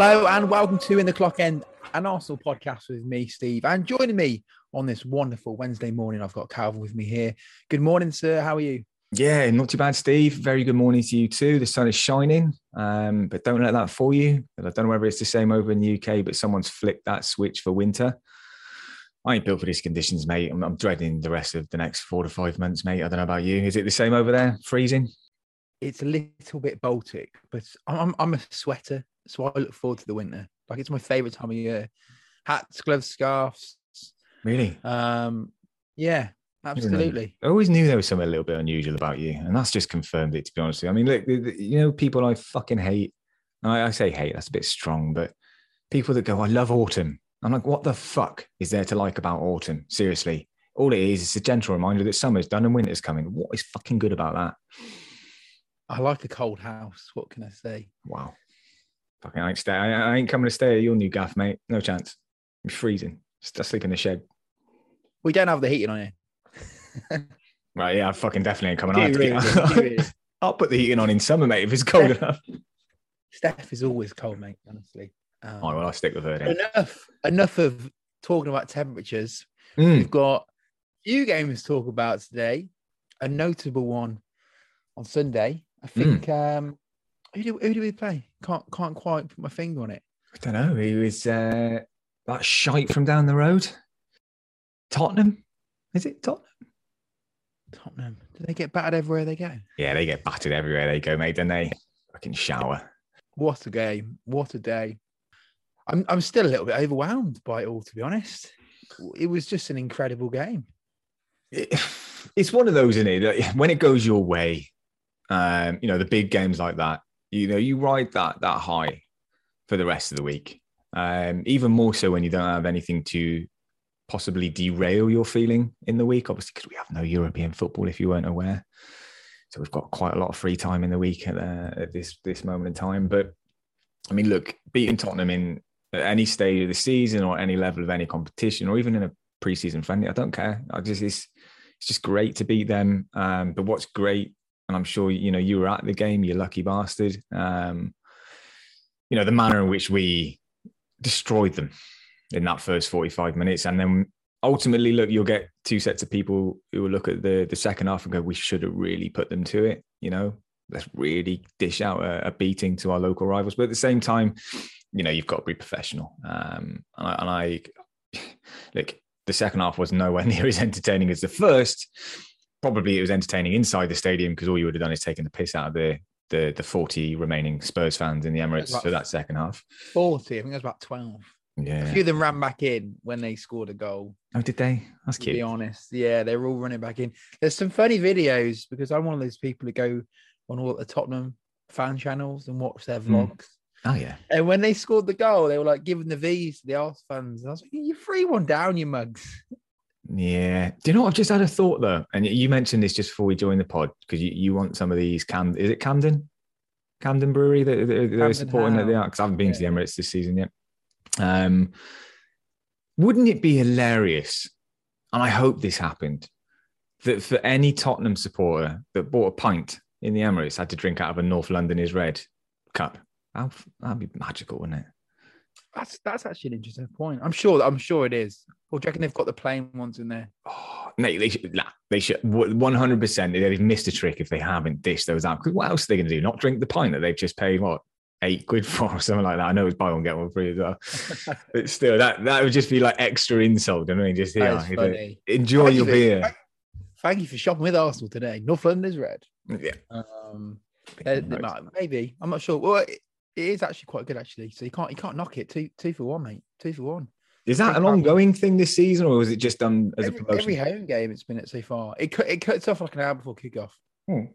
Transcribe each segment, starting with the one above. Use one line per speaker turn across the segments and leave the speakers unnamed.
Hello and welcome to In the Clock End, an Arsenal podcast with me, Steve. And joining me on this wonderful Wednesday morning, I've got Calvin with me here. Good morning, sir. How are you?
Yeah, not too bad, Steve. Very good morning to you too. The sun is shining, um, but don't let that fool you. I don't know whether it's the same over in the UK, but someone's flicked that switch for winter. I ain't built for these conditions, mate. I'm, I'm dreading the rest of the next four to five months, mate. I don't know about you. Is it the same over there? Freezing?
It's a little bit Baltic, but I'm, I'm a sweater, so I look forward to the winter. Like it's my favorite time of year. Hats, gloves, scarves.
Really?
Um, yeah, absolutely.
I always knew there was something a little bit unusual about you, and that's just confirmed it. To be honest with you, I mean, look, you know, people I fucking hate. I, I say hate. That's a bit strong, but people that go, "I love autumn." I'm like, what the fuck is there to like about autumn? Seriously, all it is is a gentle reminder that summer's done and winter's coming. What is fucking good about that?
I like a cold house. What can I say?
Wow. Fucking, I ain't stay. I, I ain't coming to stay at your new gaff, mate. No chance. I'm freezing. Just sleep in the shed.
We don't have the heating on here.
Right? Yeah, I fucking definitely ain't coming. I
you
have to
really?
get-
Do you really?
I'll put the heating on in summer, mate, if it's cold enough.
Steph is always cold, mate. Honestly. Um,
Oh, well, I'll stick with her then.
enough. Enough of talking about temperatures.
Mm.
We've got a few games to talk about today. A notable one on Sunday. I think. Um, who do who do we play? Can't can't quite put my finger on it.
I don't know. He was uh, that shite from down the road. Tottenham? Is it Tottenham?
Tottenham. Do they get battered everywhere they go?
Yeah, they get battered everywhere they go, mate, don't they? Fucking shower.
What a game! What a day! I'm I'm still a little bit overwhelmed by it all, to be honest. It was just an incredible game.
It- it's one of those, isn't it? When it goes your way, um, you know, the big games like that, you know, you ride that that high for the rest of the week. Um, even more so when you don't have anything to possibly derail your feeling in the week, obviously, because we have no European football if you weren't aware. So we've got quite a lot of free time in the week at, uh, at this this moment in time. But I mean, look, beating Tottenham in at any stage of the season or any level of any competition, or even in a preseason friendly, I don't care. I just it's it's just great to beat them. Um, but what's great, and I'm sure you know you were at the game, you lucky bastard. Um, you know the manner in which we destroyed them in that first 45 minutes, and then ultimately, look, you'll get two sets of people who will look at the the second half and go, "We should have really put them to it." You know, let's really dish out a, a beating to our local rivals. But at the same time, you know, you've got to be professional. Um, and I, and I look, the second half was nowhere near as entertaining as the first. Probably it was entertaining inside the stadium because all you would have done is taken the piss out of the the, the 40 remaining Spurs fans in the Emirates for that second half.
Forty. I think it was about twelve.
Yeah.
A few of them ran back in when they scored a goal.
Oh, did they? That's cute.
to be honest. Yeah, they were all running back in. There's some funny videos because I'm one of those people who go on all the Tottenham fan channels and watch their
Mm.
vlogs.
Oh, yeah.
And when they scored the goal, they were like giving the V's to the Arse fans. I was like, you free one down, you mugs.
Yeah. Do you know what? I've just had a thought though. And you mentioned this just before we joined the pod because you, you want some of these Cam. Is it Camden? Camden Brewery that that- they're supporting that they
House.
are because I haven't been to the Emirates this season yet. Um, wouldn't it be hilarious? And I hope this happened that for any Tottenham supporter that bought a pint in the Emirates had to drink out of a North London is red cup. That'd, that'd be magical, wouldn't it?
That's that's actually an interesting point. I'm sure I'm sure it is. Or do you reckon they've got the plain ones in there?
Oh, mate, they should, nah, they should 100%. They've missed a trick if they haven't dished those out. Because what else are they going to do? Not drink the pint that they've just paid, what, eight quid for or something like that? I know it's buy one, get one free as well. But still, that, that would just be like extra insult. You know what I mean? Just
That
yeah, you know, enjoy
Thank
your
you
beer.
thank- Thank you for shopping with Arsenal today. North London is red.
Yeah.
Um, they- they
Right.
might- maybe I'm not sure. Well, it, it is actually quite good actually. So you can't you can't knock it. Two two for one, mate. Two for one.
Is that an ongoing thing this season, or was it just done as a promotion?
every home game it's been at so far. It it cuts off like an hour before kickoff.
Hmm.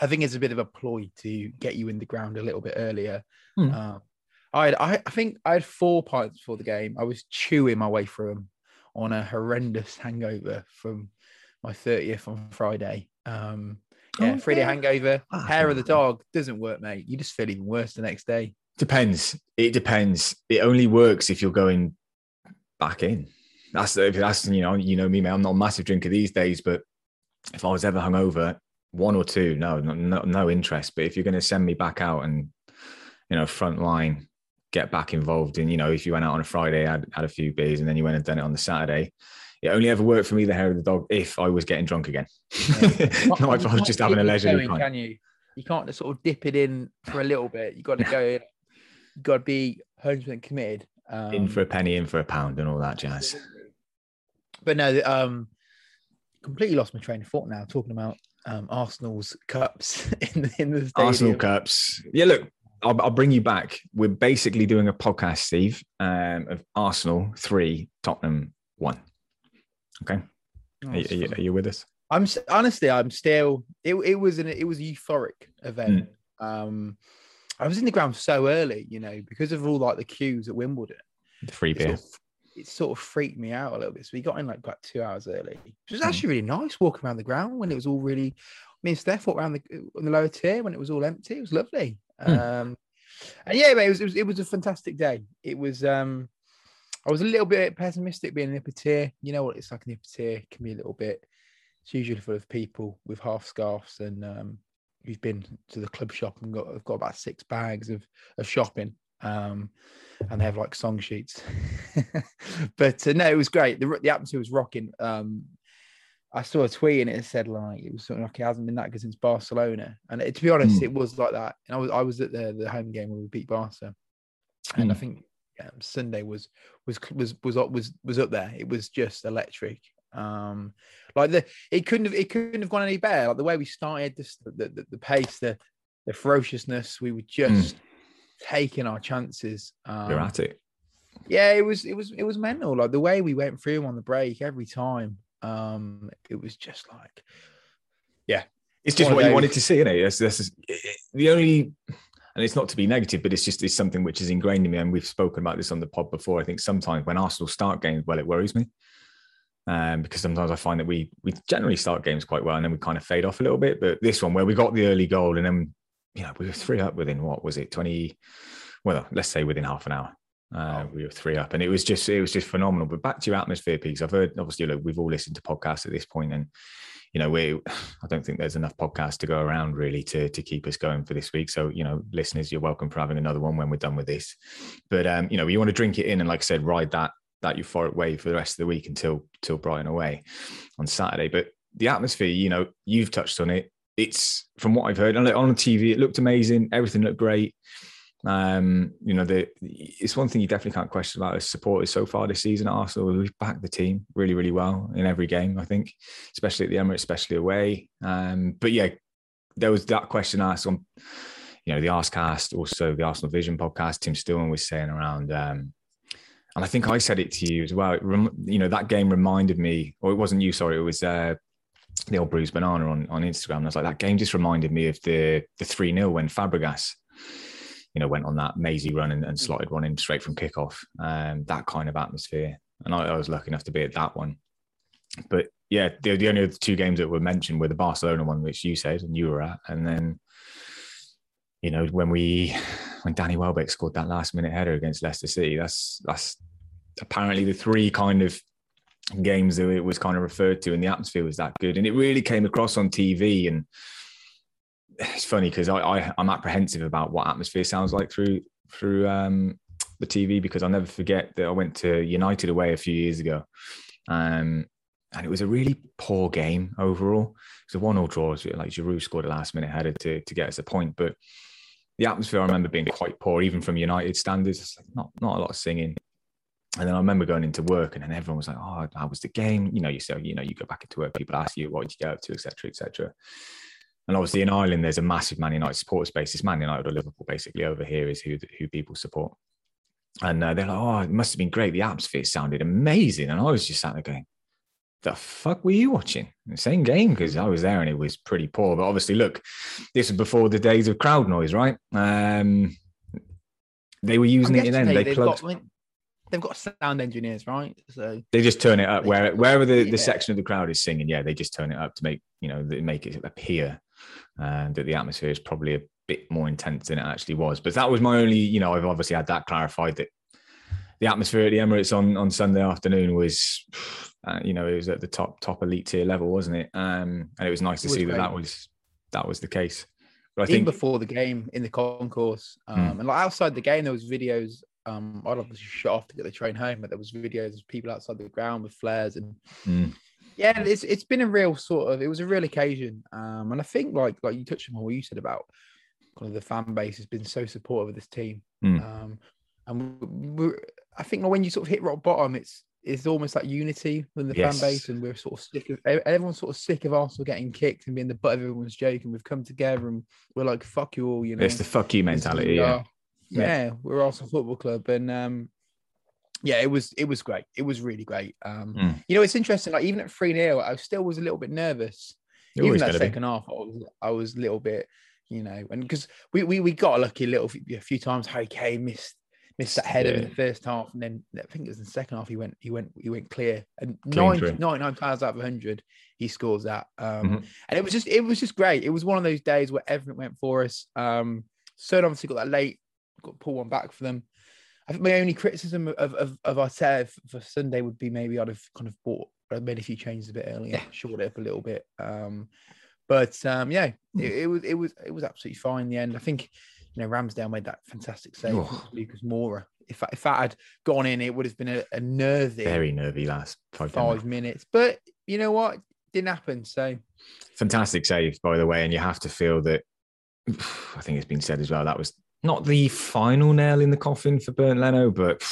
I think it's a bit of a ploy to get you in the ground a little bit earlier.
Hmm.
Um, I, had, I I think I had four pints before the game. I was chewing my way through them on a horrendous hangover from my 30th on Friday. Um, yeah,
Oh,
three day hangover.
Ah,
Hair of the dog doesn't work, mate. You just feel even worse the next day.
Depends. It depends. It only works if you're going back in. That's that's you know you know me, man. I'm not a massive drinker these days, but if I was ever hungover, one or two, no, no, no, no interest. But if you're going to send me back out and you know front line, get back involved in, you know, if you went out on a Friday, had, had a few beers, and then you went and done it on the Saturday. It only ever worked for me, the hair of the dog, if I was getting drunk again. Yeah. Not if I was just having a leisurely.
Can you? You can't just sort of dip it in for a little bit. You got to go. You got to be 100 percent committed.
Um, in for a penny, in for a pound, and all that jazz.
But no, um, completely lost my train of thought now. Talking about um, Arsenal's cups in, in the stadium.
Arsenal cups. Yeah, look, I'll, I'll, bring you back. We're basically doing a podcast, Steve, um, of Arsenal three, Tottenham one. Okay, are, are, you, are, you, with us?
I'm honestly, I'm still. It, it was an it was a euphoric event. Mm. Um, I was in the ground so early, you know, because of all like the queues at Wimbledon.
The free beer.
Sort of, it sort of freaked me out a little bit. So we got in like about two hours early, which was hmm. actually really nice walking around the ground when it was all really. Me and Steph walked around the on the lower tier when it was all empty. It was lovely. Hmm. Um, and yeah, but it was, it was it was a fantastic day. It was. um I was a little bit pessimistic being in the upper tier. You know what it's like in the upper tier can be a little bit. It's usually full of people with half scarves and um, who've been to the club shop and got have got about six bags of of shopping. Um, and they have like song sheets. but uh, no, it was great. The, the atmosphere was rocking. Um, I saw a tweet and it said like it was something like it hasn't been that good since Barcelona. And it, to be honest, mm. it was like that. And I was I was at the the home game where we beat Barca, and mm. I hmm. think um, Sunday was was was was was was up there. It was just electric. Um, like the it couldn't have it couldn't have gone any better. Like the way we started, the the, the pace, the the ferociousness. We were just mm. taking our chances.
Um, You're at it.
Yeah, it was it was it was mental. Like the way we went through on the break every time. Um, it was just like, yeah,
it's just what you wanted to see, isn't it? That's, that's the only and it's not to be negative, but it's just it's something which is ingrained in me. And we've spoken about this on the pod before. I think sometimes when Arsenal start games, well, it worries me um, because sometimes I find that we we generally start games quite well and then we kind of fade off a little bit. But this one where we got the early goal and then you know we were three up within what was it twenty? Well, let's say within half an hour. Uh, we were three up, and it was just it was just phenomenal. But back to your atmosphere piece, I've heard obviously look, we've all listened to podcasts at this point, and you know, we I don't think there's enough podcasts to go around really to to keep us going for this week. So, you know, listeners, you're welcome for having another one when we're done with this. But um, you know, you want to drink it in and like I said, ride that that euphoric wave for the rest of the week until till Brighton away on Saturday. But the atmosphere, you know, you've touched on it. It's from what I've heard on on TV, it looked amazing. Everything looked great. Um, you know, the it's one thing you definitely can't question about as supporters so far this season at Arsenal. We've backed the team really, really well in every game, I think, especially at the Emirates, especially away. Um, but yeah, there was that question asked on, you know, the Arscast, also the Arsenal Vision podcast. Tim Stillman was saying around, um, and I think I said it to you as well. Rem, you know, that game reminded me, or it wasn't you, sorry, it was uh, the old Bruce Banana on, on Instagram. And I was like, that game just reminded me of the the 3 0 when Fabregas you know, went on that mazy run and, and mm. slotted one in straight from kickoff. Um, that kind of atmosphere. And I, I, was lucky enough to be at that one. But yeah, the, the only two games that were mentioned were the Barcelona one, which you said and you were at. And then, you know, when we when Danny Welbeck scored that last minute header against Leicester City, that's that's apparently the three kind of games that it was kind of referred to, and the atmosphere was that good. And it really came across on TV and it's funny because I, I am apprehensive about what atmosphere sounds like through through um, the TV because I'll never forget that I went to United away a few years ago, um, and it was a really poor game overall. It was a one-all draw. Like Giroud scored a last-minute header to to get us a point, but the atmosphere I remember being quite poor, even from United standards. Not not a lot of singing. And then I remember going into work, and then everyone was like, "Oh, how was the game?" You know, you say, you know, you go back into work, people ask you, "What did you get up to?" etc., etc. And obviously in Ireland, there's a massive Man United supporter base. It's Man United or Liverpool, basically. Over here is who who people support. And uh, they're like, oh, it must have been great. The atmosphere sounded amazing. And I was just sat there going, the fuck were you watching? The same game because I was there and it was pretty poor. But obviously, look, this was before the days of crowd noise, right? Um, they were using it in then. They plugged. Got,
they've got sound engineers, right? So
they just turn it up where wherever the, the section of the crowd is singing. Yeah, they just turn it up to make you know make it appear and that the atmosphere is probably a bit more intense than it actually was. But that was my only, you know, I've obviously had that clarified that the atmosphere at the Emirates on on Sunday afternoon was, uh, you know, it was at the top top elite tier level, wasn't it? Um, and it was nice to it see that that was that was the case. But I
even
think
before the game in the concourse, um,
Mm.
and like outside the game, there was videos. Um, I'd obviously shut off to get the train home, but there was videos of people outside the ground with flares and
Mm.
Yeah, it's it's been a real sort of it was a real occasion. Um, and I think like like you touched on what you said about kind of the fan base has been so supportive of this team.
Mm.
Um, and I think when you sort of hit rock bottom, it's it's almost like unity with the
Yes.
fan base, and we're sort of sick of everyone's sort of sick of Arsenal getting kicked and being the butt of everyone's joke, and we've come together and we're like fuck you all, you know.
it's the fuck you
This is who
mentality.
we
Yeah.
yeah, we're Arsenal Football Club, and um, yeah, it was it was great. It was really great. Um,
Mm.
you know, it's interesting. Like even at three 0 I still was a little bit nervous.
You're
even that
gonna be.
second half, I was I was a little bit, you know, and because we, we we got lucky a little few- a few times. Harry Kane missed missed that header in the first half, and then I think it was in the second half he went he went he went clear. And
Clean
90,
through.
99 times out of hundred he scores that. Um,
Mhm.
and it was just it was just great. It was one of those days where everything went for us. Um, obviously got that late, got to pull one back for them. I think my only criticism of of, of Arteta for Sunday would be maybe I'd have kind of bought I'd made a few changes a bit earlier,
Yeah.
shorted it up a little bit. Um, but um, yeah,
Hmm.
it, it was it was it was absolutely fine in the end. I think you know Ramsdale made that fantastic save.
Oh.
Lucas Moura. If if that had gone in, it would have been a, a nervy
Very nervy last five,
five minutes. But you know what? It didn't happen. So
Fantastic save, by the way. And you have to feel that, I think it's been said as well, that was not the final nail in the coffin for Bernd Leno, but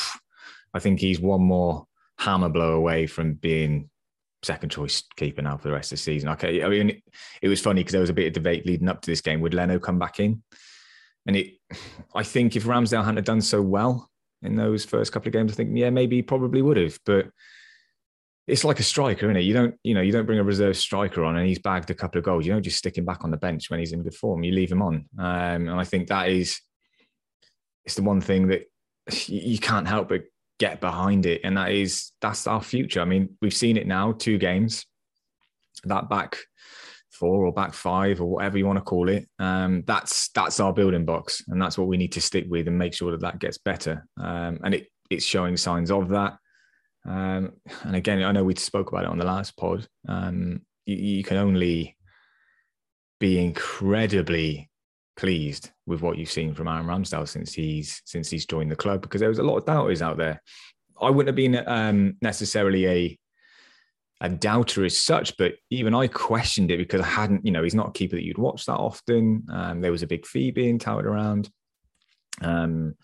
I think he's one more hammer blow away from being second choice keeper now for the rest of the season. Okay. I mean, it was funny because there was a bit of debate leading up to this game. Would Leno come back in? And it, I think if Ramsdale hadn't done so well in those first couple of games, I think, yeah, maybe he probably would have. But it's like a striker, isn't it? You don't, you know, you don't bring a reserve striker on and he's bagged a couple of goals. You don't just stick him back on the bench when he's in good form. You leave him on, um, and I think that is, it's the one thing that you can't help but get behind it, and that is that's our future. I mean, we've seen it now, two games, that back four or back five or whatever you want to call it. Um, that's that's our building blocks, and that's what we need to stick with and make sure that that gets better. Um, and it it's showing signs of that. Um, and again, I know we spoke about it on the last pod. Um, you, you can only be incredibly pleased with what you've seen from Aaron Ramsdale since he's since he's joined the club because there was a lot of doubters out there. I wouldn't have been um, necessarily a a doubter as such, but even I questioned it because I hadn't, you know, he's not a keeper that you'd watch that often. Um, there was a big fee being touted around. Um,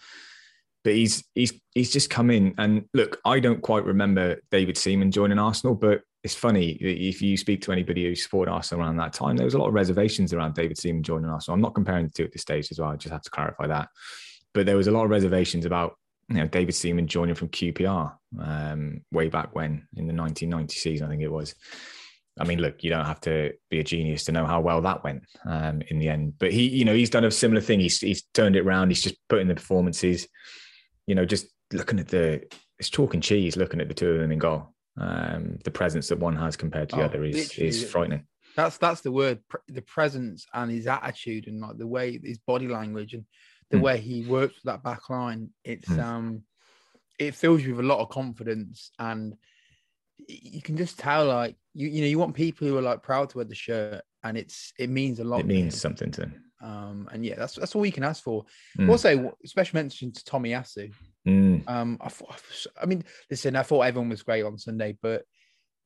but he's he's he's just come in and look. I don't quite remember David Seaman joining Arsenal, but it's funny if you speak to anybody who supported Arsenal around that time. There was a lot of reservations around David Seaman joining Arsenal. I'm not comparing the two at this stage as well. I just have to clarify that. But there was a lot of reservations about you know David Seaman joining from QPR um, way back when in the 1990 season, I think it was. I mean, look, you don't have to be a genius to know how well that went um, in the end. But he, you know, he's done a similar thing. He's he's turned it around. He's just put in the performances. You know, just looking at the it's chalk and cheese. Looking at the two of them in goal, um, the presence that one has compared to the
Oh,
other is is frightening.
That's that's the word. The presence and his attitude and like the way his body language and the
Mm.
way he works with that back line. It's
Mm.
um, it fills you with a lot of confidence and you can just tell like you you know you want people who are like proud to wear the shirt and it's it means a lot.
It means
him.
something to them.
Um, and yeah, that's that's all you can ask for.
Mm.
Also, special mention to Tomiyasu.
Mm.
Um, I, thought, I mean, listen, I thought everyone was great on Sunday, but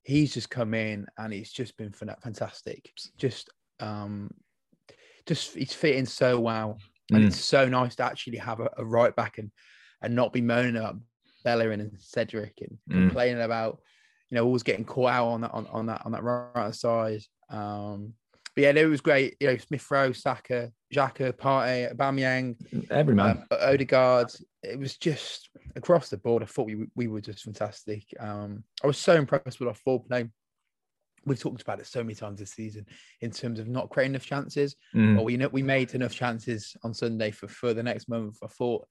he's just come in and it's just been fan- fantastic. Just, um, just he's fitting so well, and
Mm.
it's so nice to actually have a, a right back and and not be moaning about Bellerin and Cedric and
Mm.
complaining about you know always getting caught out on that on, on that on that right side. Um, but yeah, no, it was great. You know, Smith Rowe, Saka, Xhaka, Partey, Bamyang,
Every man.
um, Odegaard. It was just across the board. I thought we we were just fantastic. Um, I was so impressed with our forward play. We've talked about it so many times this season in terms of not creating enough chances.
Mm.
We know we made enough chances on Sunday for for the next month. I thought.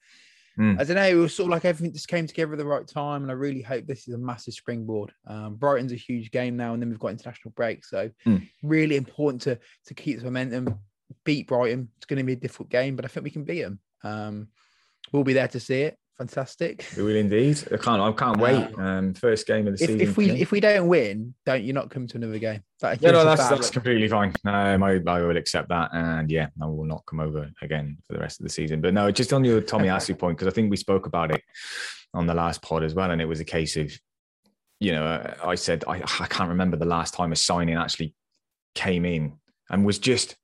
Mm.
I don't know. It was sort of like everything just came together at the right time, and I really hope this is a massive springboard. Um, Brighton's a huge game now, and then we've got international break, so
Mm.
really important to to keep the momentum. Beat Brighton. It's going to be a difficult game, but I think we can beat them. Um, we'll be there to see it fantastic.
We will indeed. I can't. I can't wait. Um, first game of the
If,
season.
if we if we don't win, don't you not come to another game? That
yeah, no, that's that's completely fine. Um, I, I will accept that, and yeah, I will not come over again for the rest of the season. But no, just on your Tomiyasu point, because I think we spoke about it on the last pod as well, and it was a case of, you know, I said I, I can't remember the last time a signing actually came in and was just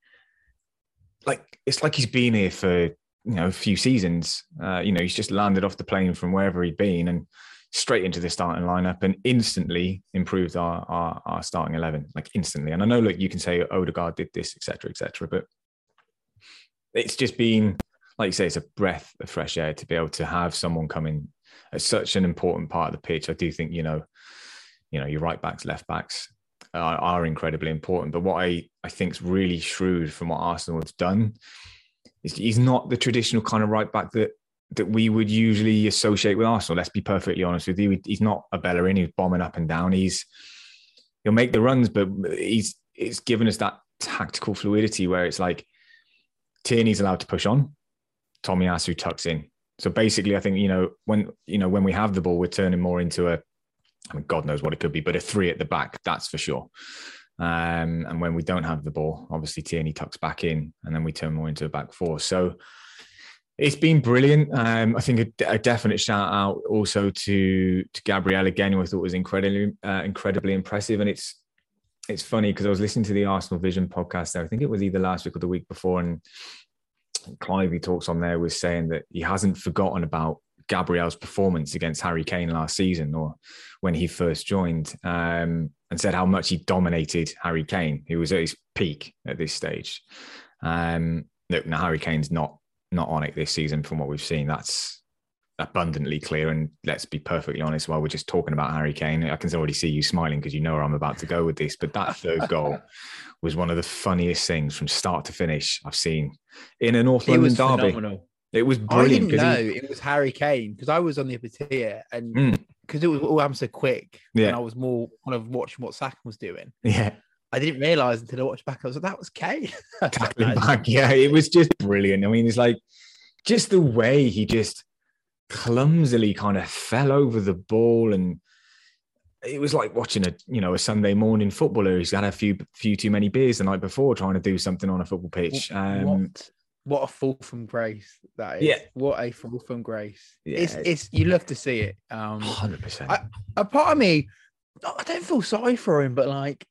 like it's like he's been here for you know a few seasons. Uh, you know, he's just landed off the plane from wherever he'd been and straight into the starting lineup and instantly improved our, our, our starting 11 like instantly and i know look you can say odegaard did this etc etc but it's just been like you say it's a breath of fresh air to be able to have someone come in at such an important part of the pitch i do think you know you know your right backs left backs are, incredibly important but what i i think is really shrewd from what arsenal has done he's not the traditional kind of right back that that we would usually associate with Arsenal. Let's be perfectly honest with you. He's not a Bellerin. He's bombing up and down. He's he'll make the runs, but he's it's given us that tactical fluidity where it's like Tierney's allowed to push on, Tomiyasu tucks in. So basically, I think you know when you know when we have the ball, we're turning more into a I mean, God knows what it could be, but a three at the back, that's for sure. Um, and when we don't have the ball, obviously Tierney tucks back in, and then we turn more into a back four. So it's been brilliant. Um, I think a, a, definite shout out also to to Gabriel again, who I thought was incredibly uh, incredibly impressive. And it's it's funny because I was listening to the Arsenal Vision podcast there. I think it was either last week or the week before, and Clive he talks on there was saying that he hasn't forgotten about Gabriel's performance against Harry Kane last season or when he first joined, um, and said how much he dominated Harry Kane, who was at his peak at this stage. Um, look, now Harry Kane's not not on it this season from what we've seen. That's abundantly clear. And let's be perfectly honest, while we're just talking about Harry Kane, I can already see you smiling because you know where I'm about to go with this. But that third goal was one of the funniest things from start to finish I've seen in a North London derby.
phenomenal.
It was
I
brilliant.
didn't
'cause
know
he-
it was Harry Kane because I was on the upper tier and
Mm.
because it was all happened so quick.
Yeah.
And I was more kind of watching what Saka was doing.
yeah,
I didn't realize until I watched back. I was like, that was Kane. I
tackling back. Yeah, it was just brilliant. I mean, it's like just the way he just clumsily kind of fell over the ball and it was like watching a you know a Sunday morning footballer who's had a few few too many beers the night before trying to do something on a football pitch. Um,
what what a fall from grace that is.
Yeah.
What a fall from grace.
Yeah,
It's
it's-
you love to see it. Um
Hundred percent.
I- a part of me, I don't feel sorry for him, but like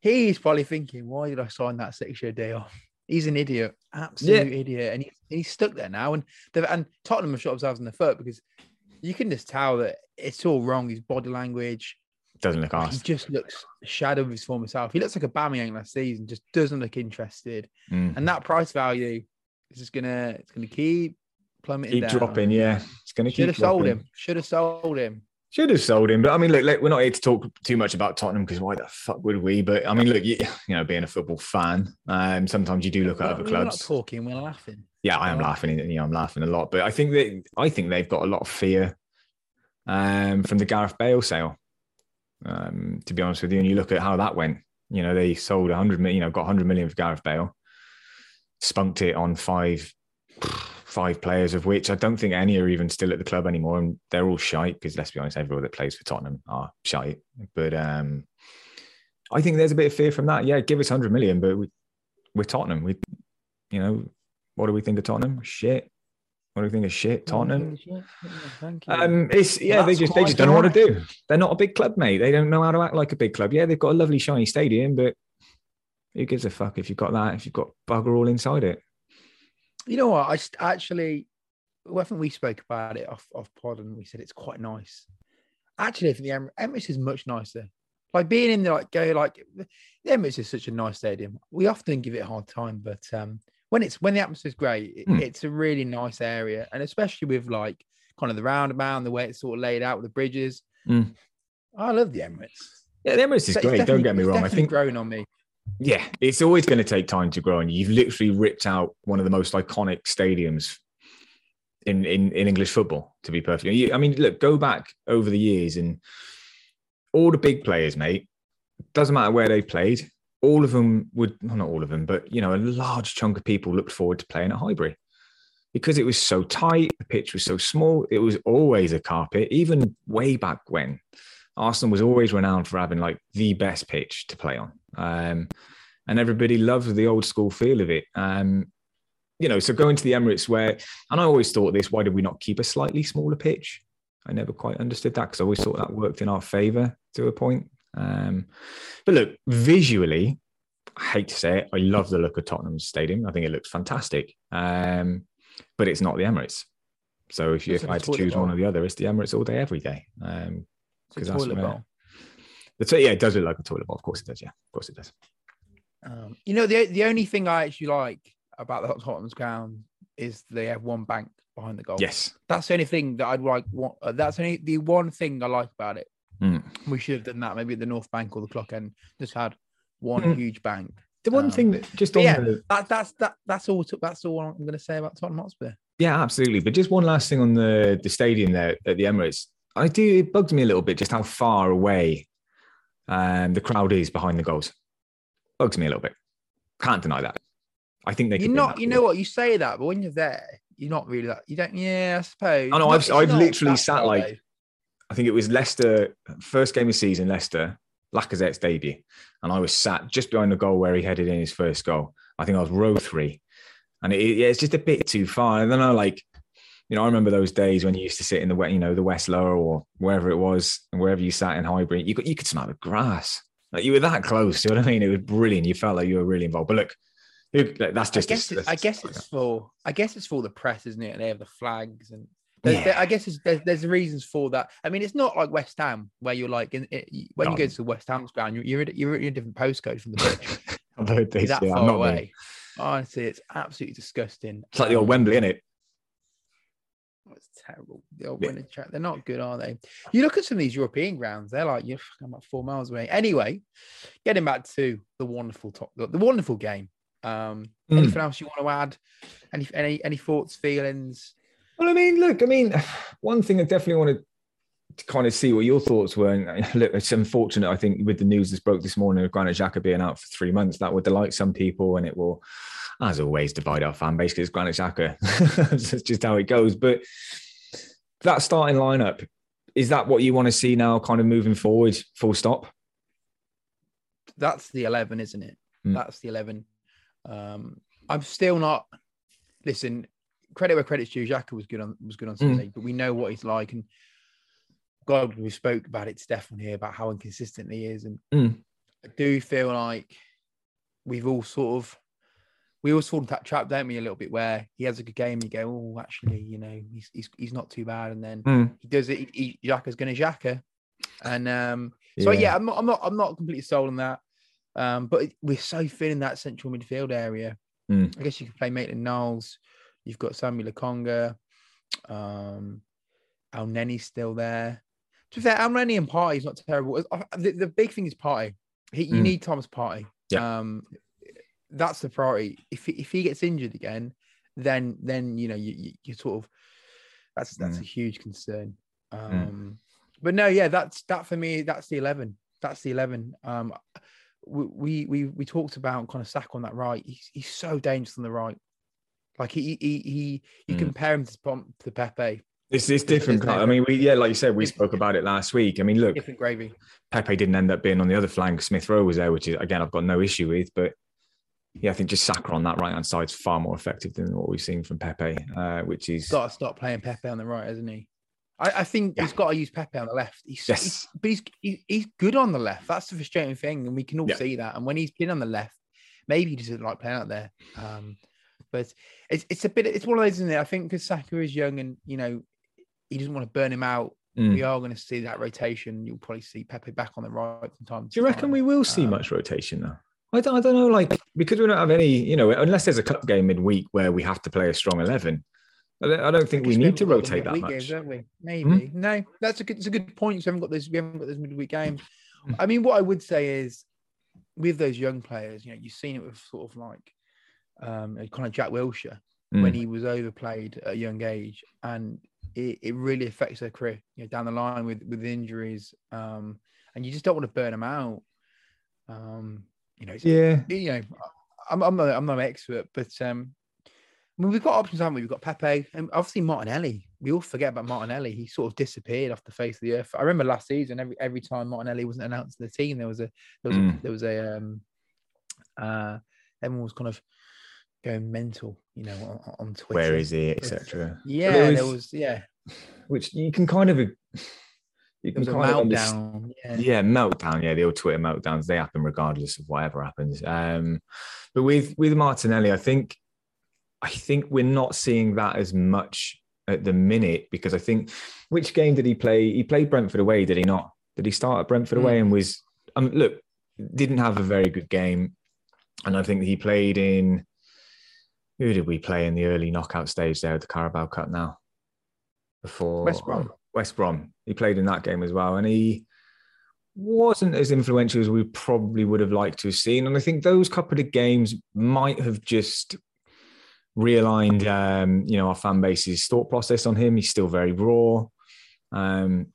he's probably thinking, why did I sign that six year deal? He's an idiot, absolute idiot, and he, he's stuck there now. And and Tottenham have shot themselves in the foot because you can just tell that it's all wrong. His body language,
Doesn't look
he just looks a shadow of his former self. He looks like a Bamiyang last season, just doesn't look interested.
Mm.
And that price value is just gonna it's gonna keep plummeting
Keep
down.
dropping, yeah. It's to
Should
keep
have sold him. Should have sold him.
Should have sold him, but I mean, look, look, we're not here to talk too much about Tottenham because why the fuck would we? But I mean, look, you, you know, being a football fan, um, sometimes you do look at
We're-
other
we're not
clubs.
talking. We're laughing.
Yeah, I am
Yeah.
laughing. You know, I'm laughing a lot, but I think that I think they've got a lot of fear um, from the Gareth Bale sale. Um, to be honest with you, and you look at how that went. You know, they sold 100 million. You know, got 100 million for Gareth Bale, spunked it on five five players, of which I don't think any are even still at the club anymore, and they're all shite. Because let's be honest, everyone that plays for Tottenham are shite. But um, I think there's a bit of fear from that. Yeah, give us 100 million, but we, we're Tottenham. We, you know, what do we think of Tottenham? Shit. What do we think of shit, Tottenham?
Thank you.
Um, it's yeah, they just they just don't know what to do. They're not a big club, mate. They don't know how to act like a big club. Yeah, they've got a lovely shiny stadium, but who gives a fuck if you've got that? If you've got bugger all inside it.
You know what? I just actually, well, I think we spoke about it off off pod, and we said it's quite nice. Actually, I think the Emir- Emirates is much nicer. Like being in the like go like the Emirates is such a nice stadium. We often give it a hard time, but um, when it's when the atmosphere's great, it-
Hmm.
it's a really nice area, and especially with like kind of the roundabout and the way it's sort of laid out with the bridges.
Hmm.
I love the Emirates.
Yeah, the Emirates is
So
great. Don't get me wrong. I think
growing on me.
Yeah, it's always going to take time to grow, and you've literally ripped out one of the most iconic stadiums in in, in English football. To be perfectly, I mean, look, go back over the years, and all the big players, mate. Doesn't matter where they played. All of them would, well, not all of them, but you know, a large chunk of people looked forward to playing at Highbury. because it was so tight, the pitch was so small, it was always a carpet. Even way back when, Arsenal was always renowned for having like the best pitch to play on. Um, and everybody loved the old school feel of it. Um, you know, so going to the Emirates where, and I always thought this, why did we not keep a slightly smaller pitch? I never quite understood that because I always thought that worked in our favour to a point. Um, but look, visually, I hate to say it, I love the look of Tottenham Stadium. I think it looks fantastic. Um, but it's not the Emirates. So if you if I had to choose one or the other, it's the Emirates all day, every day. Um,
because that's toilet bowl.
That's, yeah, it does look like a toilet bowl. Of course it does. Yeah, of course it does.
Um, you know, the the only thing I actually like about the Tottenham's ground is they have one bank behind the goal.
Yes,
that's the only thing that I'd like. Want, uh, that's only the one thing I like about it.
Mm.
We should have done that maybe at the North Bank or the Clock End. Just had one mm. huge bank.
The one um, thing that just
yeah,
the...
that, that's that that's all. That's all I'm going to say about Tottenham Hotspur.
Yeah, absolutely. But just one last thing on the the stadium there at the Emirates. I do. It bugs me a little bit just how far away um, the crowd is behind the goals. Bugs me a little bit. Can't deny that. I think they.
You're not. You know what? You say that, but when you're there, you're not really that. You don't. Yeah, I suppose.
I know. I've I've literally sat like. I think it was Leicester first game of season. Leicester Lacazette's debut, and I was sat just behind the goal where he headed in his first goal. I think I was row three, and it, yeah, it's just a bit too far. And then I like, you know, I remember those days when you used to sit in the you know the West Lower or wherever it was, wherever you sat in Highbury, you could you could smell the grass. Like you were that close. You know what I mean? It was brilliant. You felt like you were really involved. But look, that's just.
I guess,
a,
it, I guess it's for. I guess it's for the press, isn't it? And they have the flags and yeah. There, I guess there's, there's reasons for that. I mean, it's not like West Ham where you're like in, it, when no. you go to the West Ham's ground, you're you're, you're in a different postcode from the pitch.
Heard this.
That yeah, far away. Honestly, it's absolutely disgusting.
It's like the old um, Wembley, isn't it?
It's terrible. The old yeah. track. They're not good, are they? You look at some of these European grounds, they're like you're about four miles away. Anyway, getting back to the wonderful top the, the wonderful game. Um, mm. anything else you want to add? Any any any thoughts, feelings?
Well, I mean, look, I mean, one thing I definitely wanted to kind of see what your thoughts were. And look, it's unfortunate, I think, with the news that broke this morning of Granit Xhaka being out for three months, that would delight some people and it will, as always, divide our fan base because it's Granit Xhaka. That's just how it goes. But that starting lineup, is that what you want to see now, kind of moving forward, full stop?
That's the 11, isn't it? Mm. That's the 11. Um, I'm still not, listen, credit where credit's due. Xhaka was good on was good on Sunday, mm. but we know what he's like, and God, we spoke about it to Stefan here about how inconsistent he is, and
mm.
I do feel like we've all sort of we always fall into that trap, don't we? A little bit where he has a good game, you go, "Oh, actually, you know, he's he's, he's not too bad," and then
mm.
he does it. He, Xhaka's going to Xhaka, and um, so yeah. yeah, I'm not I'm not I'm not completely sold on that. Um, but we're so thin in that central midfield area.
Mm.
I guess you can play Maitland Niles You've got Sambi Lokonga, um, Elneny's still there. To be fair, Elneny and Partey's not terrible. The, the, big thing is Partey. He, you mm. need Thomas Partey.
Yeah.
Um, that's the priority. If he, if he gets injured again, then then you know you, you, you sort of that's that's mm. a huge concern. Mm. Um, mm. But no, yeah, that's that for me. That's the eleven. That's the eleven. Um, we we we talked about kind of Saka on that right. He's, he's so dangerous on the right. Like he he he you mm. compare him to, to Pepe.
It's it's different. I mean, we yeah, like you said, we spoke about it last week. I mean, look,
different gravy.
Pepe didn't end up being on the other flank. Smith Rowe was there, which is again I've got no issue with. But yeah, I think just Saka on that right hand side is far more effective than what we've seen from Pepe, uh, which is
got to stop playing Pepe on the right, hasn't he? I, I think yeah. he's got to use Pepe on the left. He's,
yes.
He's, but he's he, he's good on the left. That's the frustrating thing, and we can all yeah. see that. And when he's been on the left, maybe he doesn't like playing out there. Um, but it's it's a bit it's one of those, isn't it? I think because Saka is young and you know he doesn't want to burn him out. Mm. We are going to see that rotation. You'll probably see Pepe back on the right from time.
Do you reckon we will see um, much rotation though? I don't, I don't know, like because we don't have any, you know, unless there's a cup game midweek where we have to play a strong eleven. I don't think we need to rotate that much. Games,
don't we? Maybe mm-hmm. no. That's a good. It's a good point. We haven't got those. We haven't got those midweek games. Hmm. I mean, what I would say is, with those young players, you know, you've seen it with sort of like um, kind of Jack Wilshere mm. when he was overplayed at a young age, and it, it really affects their career. You know, down the line with with injuries, um, and you just don't want to burn them out. Um, you know,
yeah,
you know, I'm I'm not, I'm not an expert, but um, I mean, we've got options, haven't we? We've got Pepe and obviously Martinelli. We all forget about Martinelli. He sort of disappeared off the face of the earth. I remember last season, every every time Martinelli wasn't announced to the team, there was a there was
Mm.
a, there was a um uh everyone was kind of going mental, you know, on, on Twitter.
Where is he, etc.
Yeah,
there
there
was-
was yeah,
Which you can kind of you can kind
meltdown. Yeah.
yeah meltdown yeah the old twitter meltdowns they happen regardless of whatever happens um but with with martinelli i think i think we're not seeing that as much at the minute because i think which game did he play he played brentford away did he not did he start at brentford away and was um, look didn't have a very good game and i think he played in who did we play in the early knockout stage there at the carabao cup now before
West Brom.
West Brom. He played in that game as well, and he wasn't as influential as we probably would have liked to have seen. And I think those couple of games might have just realigned, um, you know, our fan base's thought process on him. He's still very raw. Um,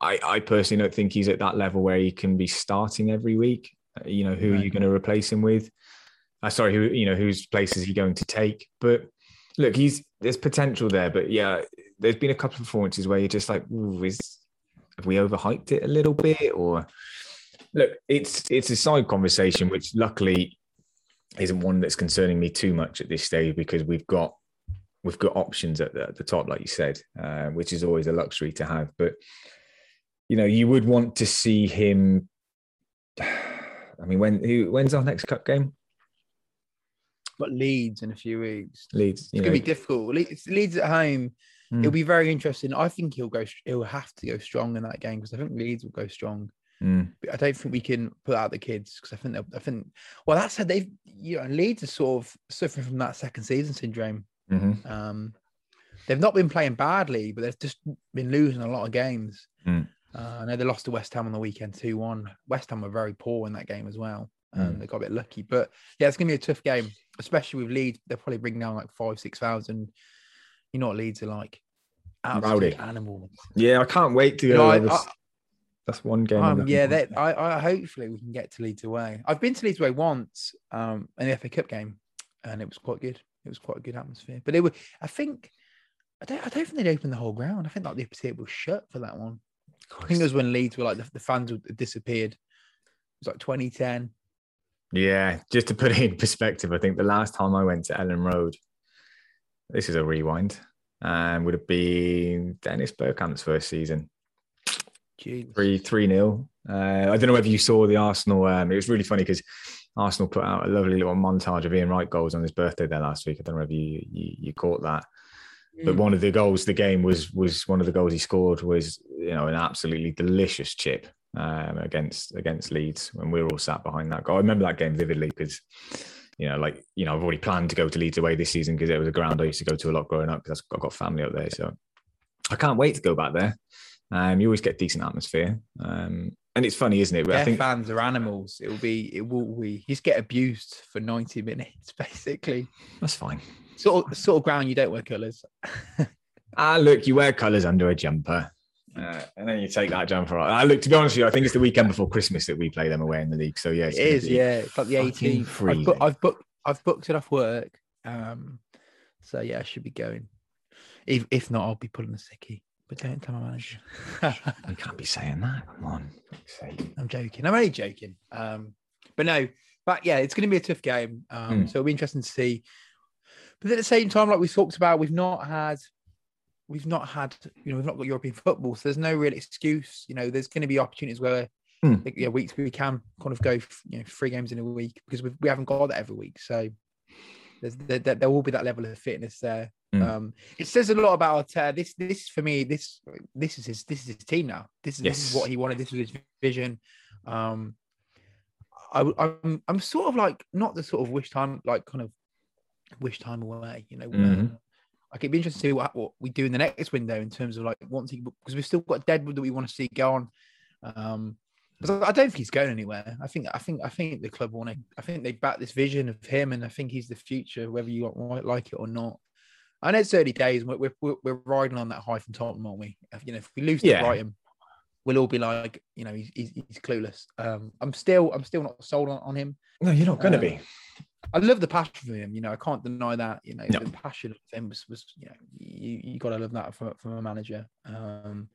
I, I personally don't think he's at that level where he can be starting every week. Uh, You know, who are you going to replace him with? Uh, sorry, who you know whose place is he going to take? But look, he's there's potential there. But yeah, there's been a couple of performances where you're just like, is have we overhyped it a little bit? Or look, it's it's a side conversation, which luckily isn't one that's concerning me too much at this stage because we've got we've got options at the, at the top, like you said, uh, which is always a luxury to have. But you know, you would want to see him. I mean, when who when's our next cup game?
Got Leeds in a few weeks.
Leeds.
It's gonna be difficult. Le- Leeds at home.
Mm.
It'll be very interesting. I think he'll go. He'll have to go strong in that game because I think Leeds will go strong.
mm,
But I don't think we can put out the kids because I think they'll. I think. Well, that said, they've you know Leeds are sort of suffering from that second season syndrome.
mhm.
Um, they've not been playing badly, but they've just been losing a lot of games.
Mm.
Uh, I know they lost to West Ham on the weekend, two one. West Ham were very poor in that game as well. Um,
Mm.
They got a bit lucky, but yeah, it's gonna be a tough game, especially with Leeds. They'll probably bring down like five, six thousand. You know what Leeds are like?
Rowdy.
Animals.
Yeah, I can't wait to go.
I-
over-
I-
that's one game.
Um, yeah, that. I, I hopefully we can get to Leeds away. I've been to Leeds away once, um, in the FA Cup game, and it was quite good. It was quite a good atmosphere. But it was, I think, I don't, I don't think they'd open the whole ground. I think like the table was shut for that one. I think it was when Leeds were like the, the fans disappeared. It was like 2010.
Yeah, just to put it in perspective, I think the last time I went to Elland Road, this is a rewind, and would have been Dennis Bergkamp's first season,
Jeez.
three three nil. Uh, I don't know whether you saw the Arsenal. Um, it was really funny because Arsenal put out a lovely little montage of Ian Wright goals on his birthday there last week. I don't know if you you, you caught that. But
Mm.
one of the goals, the game was was one of the goals he scored was you know an absolutely delicious chip um, against against Leeds when we were all sat behind that goal. I remember that game vividly because you know like you know I've already planned to go to Leeds away this season because it was a ground I used to go to a lot growing up because I've got family up there. So I can't wait to go back there. Um, you always get decent atmosphere, um, and it's funny, isn't it? But
Their
I think
fans are animals. It will be, it will be, you just get abused for 90 minutes, basically.
that's fine.
Sort of, sort of ground you don't wear colours.
Ah, look, you wear colours under a jumper. Uh, and then you take that jumper off. Ah, look, to be honest with you, I think it's the weekend before Christmas that we play them away in the league. So yeah,
It
it's be-
yeah. It's like the 18th. I've, book, I've booked. I've booked it off work. Um, so yeah, I should be going. If if not, I'll be pulling a sickie. But don't tell my manager.
You can't be saying that. Come on. for fuck's sake.
I'm joking. I'm only joking. Um, but no, but yeah, it's going to be a tough game. Um,
Hmm.
so it'll be interesting to see. But at the same time, like we talked about, we've not had, we've not had, you know, we've not got European football, so there's no real excuse. You know, there's going to be opportunities where,
Hmm.
yeah, weeks we can kind of go, you know, three games in a week because we we haven't got that every week. So there's there, there, there will be that level of fitness there.
Hmm.
Um, it says a lot about Arteta. This this for me, this this is his this is his team now. This is, this is what he wanted. This was his vision. Um, I, I'm I'm sort of like not the sort of wish time like kind of wish time away. You know,
Mhm.
Like it'd be interesting to see what, what we do in the next window in terms of like wanting because we've still got Deadwood that we want to see go on. Um, because I I don't think he's going anywhere. I think I think I think the club want to. I think they back this vision of him, and I think he's the future, whether you like it or not. I know it's early days. We're we're, we're riding on that high from Tottenham, aren't we? If, You know, if we lose to
Yeah.
Brighton, we'll all be like, you know, he's, he's, he's clueless. Um, I'm still I'm still not sold on, on him.
No, you're not going to
Um,
be.
I love the passion for him. You know, I can't deny that. You know,
No.
the passion of him was, was you know, you you got to love that from from a manager. Um,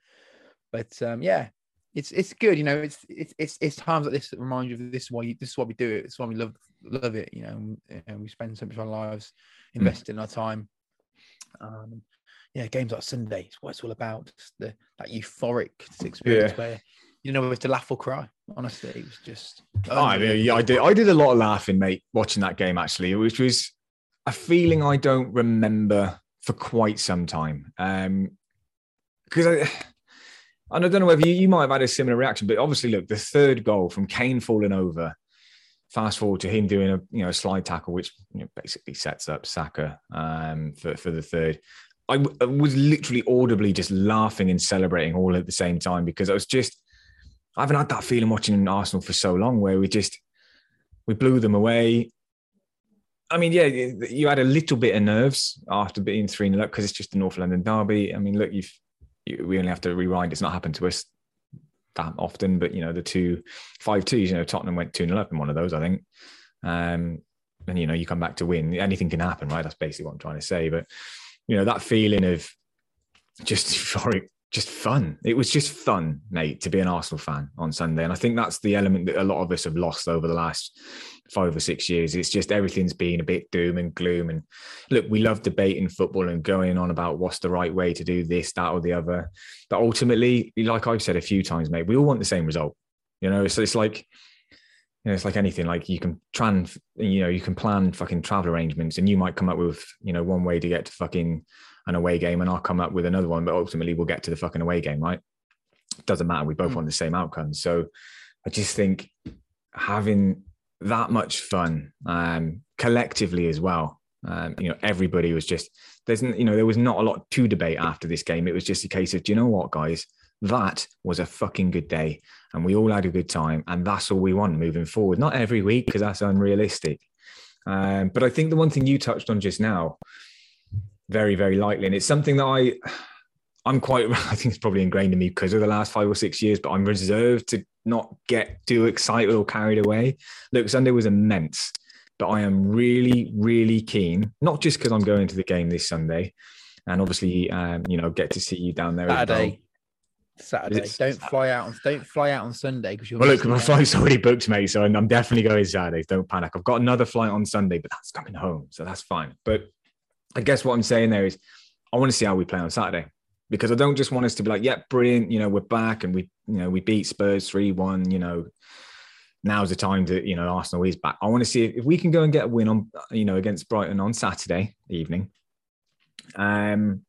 but um, yeah, it's it's good. You know, it's it's it's, it's times like this that remind you of this is why you, this is why we do it. It's why we love love it. You know, and, we spend so much of our lives
Hmm.
investing our time. Um, yeah, games like Sunday. It's what it's all about. Just the that euphoric experience
Yeah.
where you know whether to laugh or cry. Honestly, it was just.
Oh, I mean, yeah, I did. I did a lot of laughing, mate, watching that game actually, which was a feeling I don't remember for quite some time. Um, because I, and I don't know whether you, you might have had a similar reaction, but obviously, look, the third goal from Kane falling over. Fast forward to him doing a you know a slide tackle, which you know, basically sets up Saka um, for for the third. I, w- I was literally audibly just laughing and celebrating all at the same time because I was just haven't had that feeling watching Arsenal for so long where we just we blew them away. I mean, yeah, you had a little bit of nerves after being 3 0 up because it's just a North London derby. I mean, look, you've you, we only have to rewind. It's not happened to us that often, but you know, the two five twos, you know, Tottenham went 2 0 up in one of those, I think. Um, and you know, you come back to win. Anything can happen, right? That's basically what I'm trying to say. But you know, that feeling of just euphoric, just fun. It was just fun, mate, to be an Arsenal fan on Sunday. And I think that's the element that a lot of us have lost over the last five or six years. It's just everything's been a bit doom and gloom. And look, we love debating football and going on about what's the right way to do this, that, or the other. But ultimately, like I've said a few times, mate, we all want the same result. You know, so it's like, you know, it's like anything. Like you can plan, you know, you can plan fucking travel arrangements, and you might come up with, you know, one way to get to fucking an away game, and I'll come up with another one. But ultimately, we'll get to the fucking away game, right? Doesn't matter. We both
Mm.
want the same outcome. So I just think having that much fun, um, collectively as well. Um, you know, everybody was just there's, you know, there was not a lot to debate after this game. It was just a case of, do you know what, guys? That was a fucking good day and we all had a good time. And that's all we want moving forward. Not every week, because that's unrealistic. Um, but I think the one thing you touched on just now, very, very lightly, and it's something that I, I'm quite, I think it's probably ingrained in me because of the last five or six years, but I'm reserved to not get too excited or carried away. Look, Sunday was immense, but I am really, really keen, not just because I'm going to the game this Sunday, and obviously, um, you know, get to see you down there.
Saturday. Saturday. Don't
Sat-
fly out on don't fly out on Sunday because you're
Well, look, my flight's already booked, mate. So I'm I'm definitely going Saturday. Don't panic. I've got another flight on Sunday, but that's coming home. So that's fine. But I guess what I'm saying there is I want to see how we play on Saturday because I don't just want us to be like, yeah, brilliant. You know, we're back and we, you know, we beat Spurs 3 1. You know, now's the time to, you know, Arsenal is back. I want to see if, if we can go and get a win on, you know, against Brighton on Saturday evening. Um,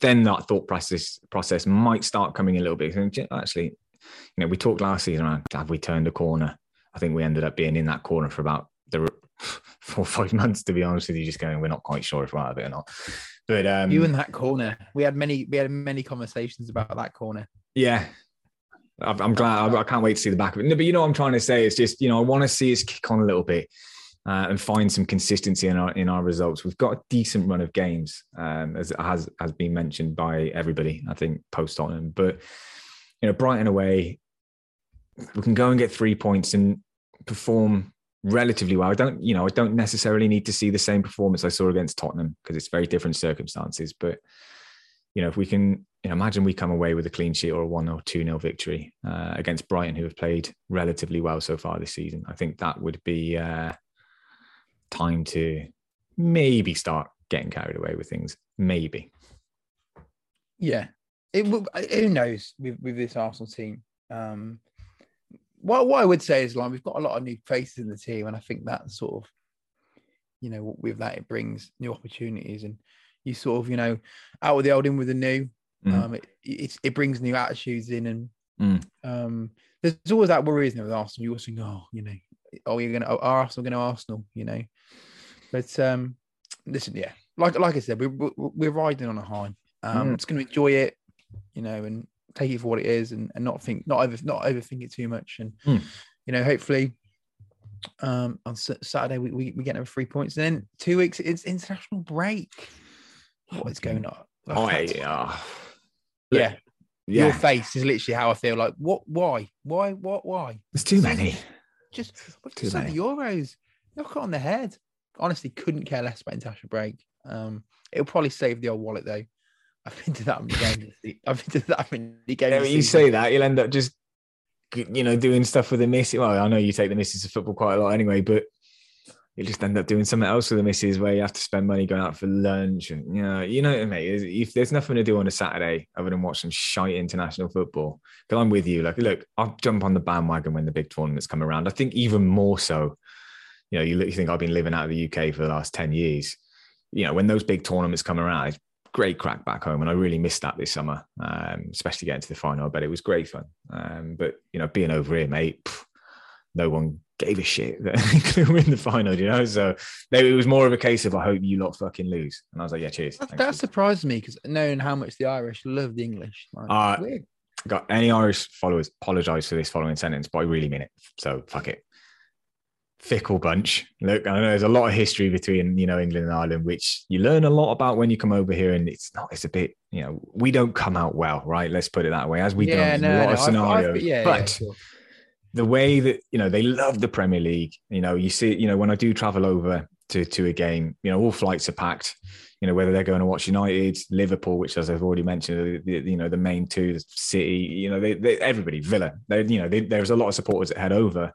then that thought process process might start coming a little bit. And Actually, you know, we talked last season around have we turned a corner? I think we ended up being in that corner for about the four or five months, to be honest with you, just going, we're not quite sure if we're out of it or not. But um,
you in that corner. We had many we had many conversations about that corner.
yeah, I'm glad. I, can't wait to see the back of it. No, but you know what I'm trying to say? It's just you know I want to see us kick on a little bit uh, and find some consistency in our in our results. We've got a decent run of games, um, as has has been mentioned by everybody. I think post Tottenham, but you know Brighton away, we can go and get three points and perform relatively well. I don't, you know, I don't necessarily need to see the same performance I saw against Tottenham because it's very different circumstances. But you know, if we can, you know, imagine we come away with a clean sheet or a one or two nil victory uh, against Brighton, who have played relatively well so far this season, I think that would be uh, time to maybe start getting carried away with things. Maybe.
Yeah. It who knows with, with this Arsenal team. Um what, what I would say is like we've got a lot of new faces in the team, and I think that sort of, you know, with that it brings new opportunities, and you sort of, you know, out with the old, in with the new.
Mhm.
Um, it, it it brings new attitudes in, and
Mm.
um, there's always that worry, isn't there, with Arsenal? You always think, oh, you know, oh, you're gonna, oh, are Arsenal gonna Arsenal, you know, but um, listen, yeah, like like I said, we're we're, we're riding on a high. Um,
Mm.
just gonna enjoy it, you know, and take it for what it is, and, and not think, not over, not overthink it too much, and
Mm.
you know, hopefully, um, on Sa- Saturday we, we we get over three points, and then two weeks it's international break. What is going on?
Oh,
That's-
yeah.
yeah, your face is literally how I feel. Like, what? Why? Why? What? Why?
There's too many.
Just,
Too
just the. Euros. knock it on the head. Honestly, couldn't care less about international break. Um, it'll probably save the old wallet though. I've been to that many games. I've been to that many games.
Yeah, you say that you'll end up just you know doing stuff with the missus. Well, I know you take the missus to football quite a lot anyway, but you just end up doing something else with the missus where you have to spend money going out for lunch and you know you know mate if there's nothing to do on a saturday other than watch some shite international football because i'm with you like look i'll jump on the bandwagon when the big tournaments come around i think even more so you know you, look, you think i've been living out of the uk for the last 10 years you know when those big tournaments come around great crack back home and i really missed that this summer um, especially getting to the final but it was great fun um, but you know being over here mate pff, no one gave a shit that they win the final, you know. So it was more of a case of I hope you lot fucking lose. And I was like, yeah, cheers.
That, that surprised me because knowing how much the Irish love the English. Like,
uh. Got any Irish followers apologize for this following sentence, but I really mean it. So fuck it. Fickle bunch. Look, I know there's a lot of history between you know England and Ireland, which you learn a lot about when you come over here, and it's not. It's a bit, you know, we don't come out well, right? Let's put it that way. As we yeah, don't, no, a lot no, of scenarios, I've, I've, yeah, but. Yeah, sure the way that you know they love the Premier League. You know, you see, you know, when I do travel over to to a game, you know, all flights are packed. You know, whether they're going to watch United, Liverpool, which as I've already mentioned, the, you know, the main two, the City. You know, they, they everybody, Villa. They, you know, they, there's a lot of supporters that head over.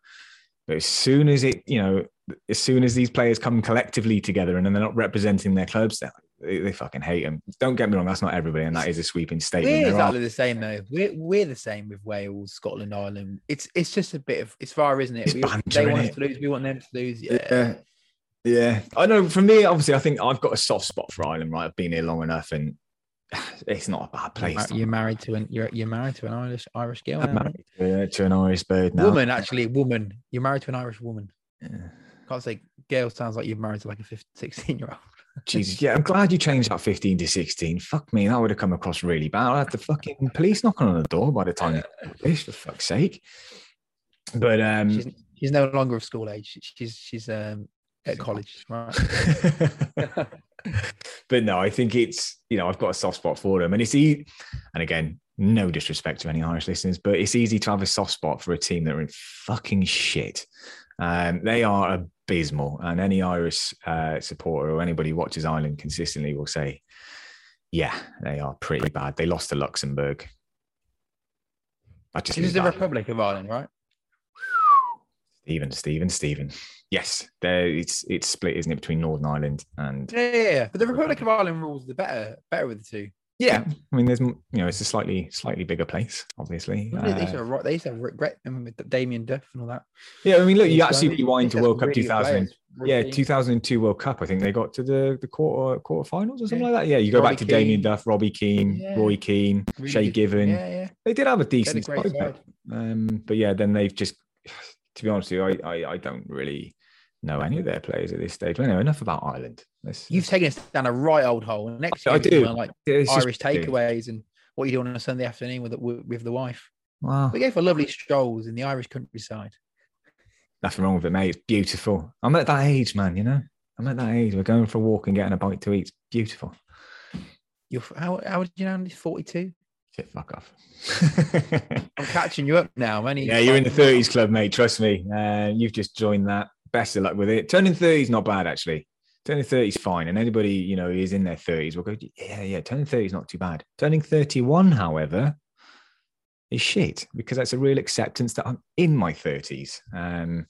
But as soon as it, you know, as soon as these players come collectively together and then they're not representing their clubs, they're they, they, fucking hate him. Don't get me wrong, that's not everybody, and that is a sweeping statement.
We're exactly are... the same though. We're we're the same with Wales, Scotland, Ireland. It's it's just a bit of it's far, isn't it? We, banter, they want us to lose, we want them to lose. Yeah.
yeah. Yeah, I know. For me, obviously, I think I've got a soft spot for Ireland. Right, I've been here long enough, and it's not a bad place.
You're married to an you're you're married to an Irish Irish girl.
I'm married to, to, an Irish bird now.
Woman, actually, woman. You're married to an Irish woman. Yeah. Can't say girl sounds like you're married to like a 15, 16 year old.
Jesus, yeah, I'm glad you changed that 15 to 16. Fuck me, that would have come across really bad. I had the fucking police knocking on the door by the time this, for fuck's sake. But um
she's, she's no longer of school age. She's she's um at college, right?
but no, I think it's you know I've got a soft spot for them, and it's easy. And again, no disrespect to any Irish listeners, but it's easy to have a soft spot for a team that are in fucking shit. Um, they are abysmal. And any Irish uh, supporter or anybody who watches Ireland consistently will say, yeah, they are pretty bad. They lost to Luxembourg.
I just it is the Republic of Ireland, right?
Stephen, Stephen, Stephen. Yes, there it's it's split, isn't it, between Northern Ireland and
yeah, yeah, yeah. But the Republic of Ireland rules the better better with the two.
Yeah, I mean, there's you know, it's a slightly slightly bigger place, obviously.
They, used to have, they used to have regret with Damien Duff and all that.
Yeah, I mean, look, you actually rewind to World Cup really 2000. Yeah, 2002 World Cup. I think they got to the the quarter quarterfinals or something yeah. like that. Yeah, you go Robbie back to Keane. Damien Duff, Robbie Keane, yeah. Roy Keane, really Shay Given. Yeah, yeah. They did have a decent side. Um, but yeah, then they've just, to be honest with you, I, I, I don't really know any of their players at this stage. Anyway, enough about Ireland.
Let's, You've taken us down a right old hole. Next year, I do. Like it's Irish takeaways and what you do on a Sunday afternoon with with the wife. Wow. We go for lovely strolls in the Irish countryside.
Nothing wrong with it, mate. It's beautiful. I'm at that age, man. You know, I'm at that age. We're going for a walk and getting a bite to eat. It's beautiful.
You're how how old are you know? Forty two.
Shit, fuck off.
I'm catching you up now. Many.
Yeah, you're in the 30s club, mate. Trust me. Uh, you've just joined that. Best of luck with it. Turning 30 is not bad, actually. Turning 30 is fine. And anybody, you know, is in their 30s will go, yeah, yeah, turning 30 is not too bad. Turning 31, however, is shit because that's a real acceptance that I'm in my 30s. Um,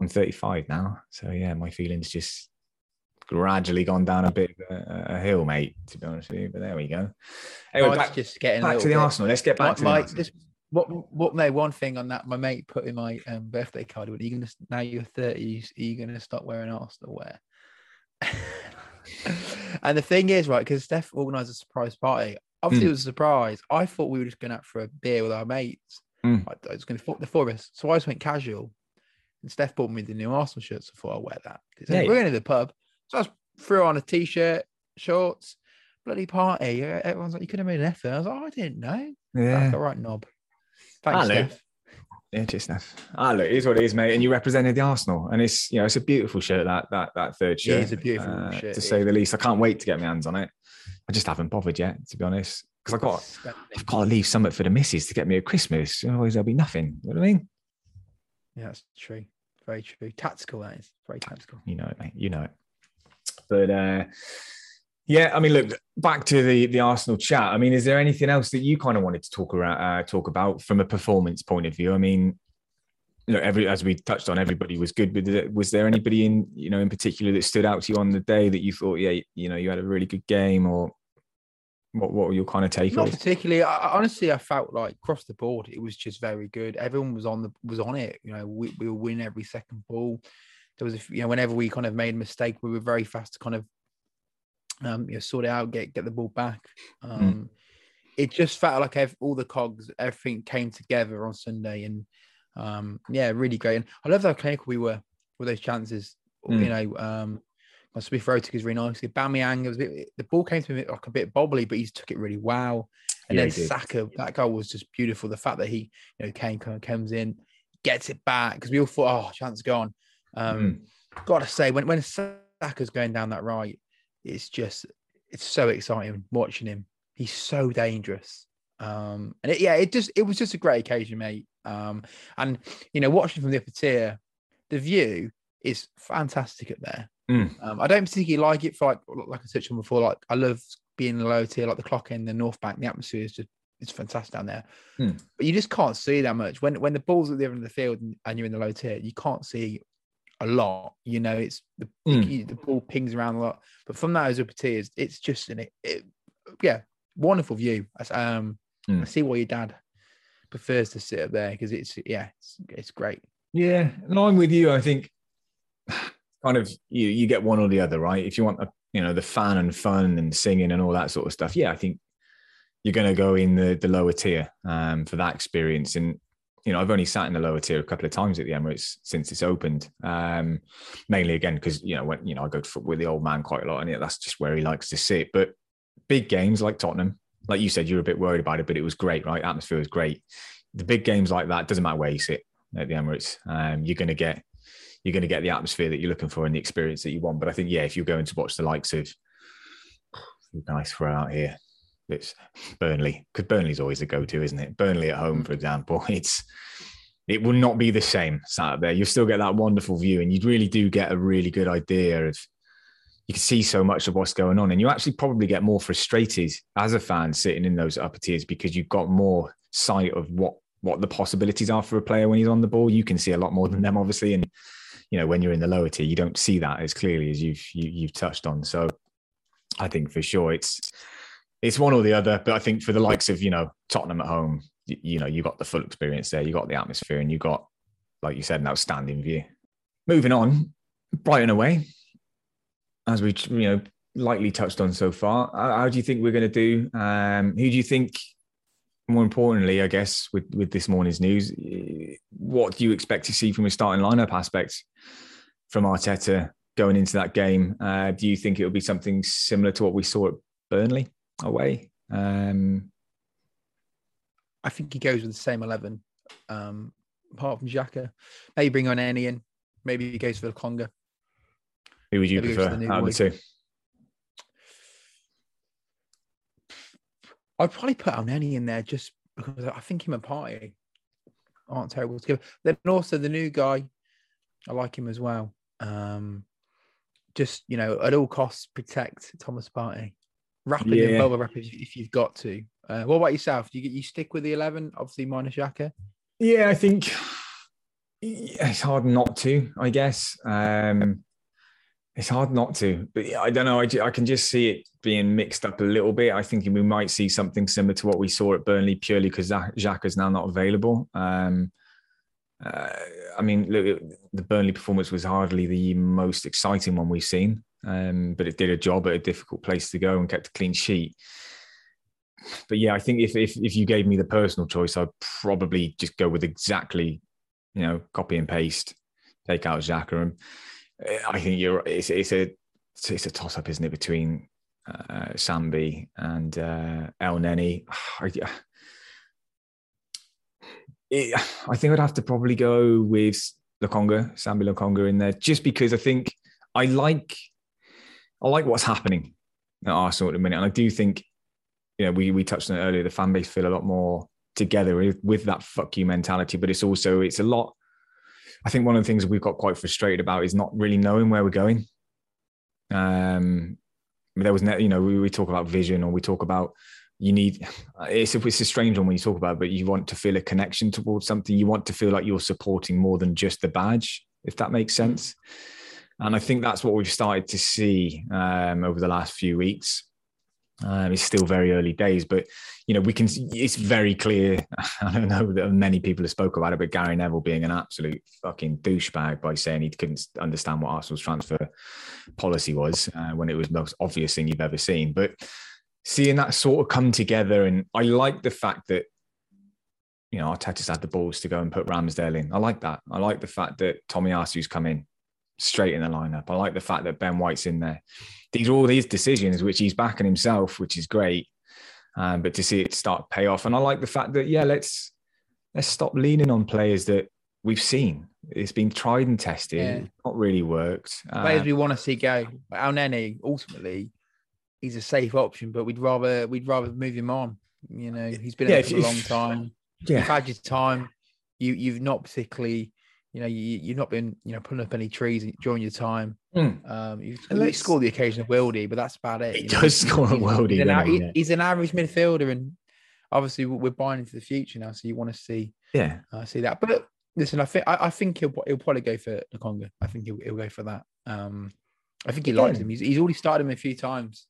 I'm 35 now. So, yeah, my feelings just gradually gone down a bit of a, a, hill, mate, to be honest with you. But there we go.
Anyway, back, just getting
back to the
bit.
Arsenal. Let's get back to the
this, what what mate one thing on that my mate put in my um, birthday card when are you gonna now you're 30 are you gonna stop wearing Arsenal wear? And the thing is right because Steph organized a surprise party. Obviously mm. it was a surprise. I thought we were just going out for a beer with our mates. Mm. I, was going to the forest. So I just went casual and Steph bought me the new Arsenal shirt so I thought I'll wear that yeah, we're going to the pub. So I just threw on a t-shirt shorts bloody party. Everyone's like you could have made an effort. I was like oh, I didn't know. Yeah. all right knob Thanks, Hello. Steph.
Yeah, cheers, Steph. Ah, look, it is what it is, mate. And you represented the Arsenal, and it's you know it's a beautiful shirt that that that third shirt.
Yeah, it's a beautiful uh, shirt,
to say the least. I can't wait to get my hands on it. I just haven't bothered yet, to be honest, because I got I've got to leave something for the missus to get me at Christmas. Otherwise, there'll be nothing. You know what I mean?
Yeah, that's true. very true. Tactical, that is very tactical.
You know it, mate. You know it. But uh, yeah, I mean, look back to the the Arsenal chat. I mean, is there anything else that you kind of wanted to talk around, uh, talk about from a performance point of view? I mean, know, every as we touched on, everybody was good. But was there anybody in you know in particular that stood out to you on the day that you thought, yeah, you know, you had a really good game, or what? What were your kind of take?
Not particularly. I, honestly, I felt like across the board, it was just very good. Everyone was on the was on it. You know, we we were winning every second ball. There was, a, you know, whenever we kind of made a mistake, we were very fast to kind of um, you know, sort it out, get get the ball back. Hmm. Um, mm. It just felt like every, all the cogs, everything came together on Sunday, and um, yeah, really great. And I love how clinical we were with those chances. Mm. You know, um, Smith Rowe took his really nicely. Aubameyang, was bit, the ball came to him like a bit bobbly, but he took it really well. And yeah, then Saka, that goal was just beautiful. The fact that he, you know, Kane kind of comes in, gets it back because we all thought, oh, chance gone. Um, mm. Got to say, when when Saka's going down that right, it's just it's so exciting watching him. He's so dangerous. Um, and it, yeah, it just it was just a great occasion, mate. Um, and you know, watching from the upper tier, the view is fantastic up there. Mm. Um, I don't particularly like it for like like I touched on before. Like I love being in the lower tier, like the clock in the North Bank. The atmosphere is just it's fantastic down there. Mm. But you just can't see that much when when the ball's at the other end of the field and, and you're in the low tier. You can't see a lot. You know, it's the mm. the ball pings around a lot. But from that as upper tiers, it's just an it, it, yeah, wonderful view. As um, mm. I see why your dad prefers to sit up there because it's yeah, it's, it's great.
Yeah, and I'm with you. I think kind of you you get one or the other, right? If you want a you know the fan and fun and singing and all that sort of stuff, yeah, I think you're going to go in the the lower tier um, for that experience. And you know, I've only sat in the lower tier a couple of times at the Emirates since it's opened. Um, mainly again because you know when you know I go to with the old man quite a lot, and yeah, that's just where he likes to sit. But big games like Tottenham, like you said, you were a bit worried about it, but it was great, right? Atmosphere was great. The big games like that doesn't matter where you sit at the Emirates. Um, you're going to get you're going to get the atmosphere that you're looking for and the experience that you want. But I think yeah, if you're going to watch the likes of nice throw out here, it's Burnley because Burnley's always the go-to, isn't it? Burnley at home, for mm. example, it's it will not be the same sat there. You'll still get that wonderful view, and you really do get a really good idea of. You can see so much of what's going on, and you actually probably get more frustrated as a fan sitting in those upper tiers because you've got more sight of what what the possibilities are for a player when he's on the ball. You can see a lot more than them, obviously, and you know when you're in the lower tier, you don't see that as clearly as you've you, have you have touched on. So, I think for sure it's it's one or the other. But I think for the likes of you know Tottenham at home, you, you know you got the full experience there, you got the atmosphere, and you got like you said an outstanding view. Moving on, Brighton away, as we you know lightly touched on so far. How, how do you think we're going to do? Um, who do you think? More importantly, I guess with with this morning's news, what do you expect to see from a starting lineup aspect from Arteta going into that game? Uh, do you think it will be something similar to what we saw at Burnley? Away. Um,
I think he goes with the same eleven, um, apart from Xhaka. Maybe bring on Elneny. Maybe he goes for Lokonga.
Who would you Maybe prefer out of the two?
I'd probably put Elneny in there just because I think him and Partey aren't terrible to together. Then also the new guy, I like him as well. Um, just you know, at all costs, protect Thomas Partey. Rapid yeah. and rapid if you've got to. Uh, what about yourself? Do you you stick with the eleven? Obviously, minus Xhaka.
Yeah, I think it's hard not to. I guess um, it's hard not to, but I don't know. I, I can just see it being mixed up a little bit. I think we might see something similar to what we saw at Burnley, purely because Xhaka is now not available. Um, uh, I mean, look, the Burnley performance was hardly the most exciting one we've seen um, but it did a job at a difficult place to go and kept a clean sheet. But yeah, I think if if if you gave me the personal choice, I'd probably just go with exactly, you know, copy and paste, take out Xhaka. And uh, I think you're it's it's a it's a toss up, isn't it, between uh, Sambi and uh, Elneny. I, it, I think I'd have to probably go with Lokonga, Sambi Lokonga in there, just because I think I like I like what's happening at Arsenal at the minute, and I do think, you know, we we touched on it earlier. The fan base feel a lot more together with, with that fuck you mentality, but it's also it's a lot. I think one of the things we've got quite frustrated about is not really knowing where we're going. Um, there was, you know, we, we talk about vision or we talk about you need it's a, it's a strange one when you talk about it, but you want to feel a connection towards something you want to feel like you're supporting more than just the badge if that makes sense and i think that's what we've started to see um, over the last few weeks um, it's still very early days, but you know we can. It's very clear. I don't know that many people have spoke about it, but Gary Neville being an absolute fucking douchebag by saying he couldn't understand what Arsenal's transfer policy was uh, when it was the most obvious thing you've ever seen. But seeing that sort of come together, and I like the fact that you know Arteta's had the balls to go and put Ramsdale in. I like that. I like the fact that Tommy Tomiyasu's come in straight in the lineup. I like the fact that Ben White's in there. These are all these decisions which he's backing himself, which is great. Um, but to see it start pay off, and I like the fact that yeah, let's let's stop leaning on players that we've seen. It's been tried and tested, yeah. not really worked.
Players um, we want to see go. Elneny ultimately, he's a safe option, but we'd rather we'd rather move him on. You know, he's been yeah, for a long time. Yeah. You've had your time. You you've not particularly you know, you, you've not been, you know, putting up any trees during your time. Mm. Um, you've you scored the occasional worldie, but that's about it.
He does know? score a worldie.
He's an, he, he's an, average midfielder, and obviously we're buying into the future now, so you want to see,
yeah,
uh, see that. But listen, I think I, I, think he'll he'll probably go for Lokonga. I think he'll, he'll go for that. Um, I think he again, likes him. He's, he's already started him a few times.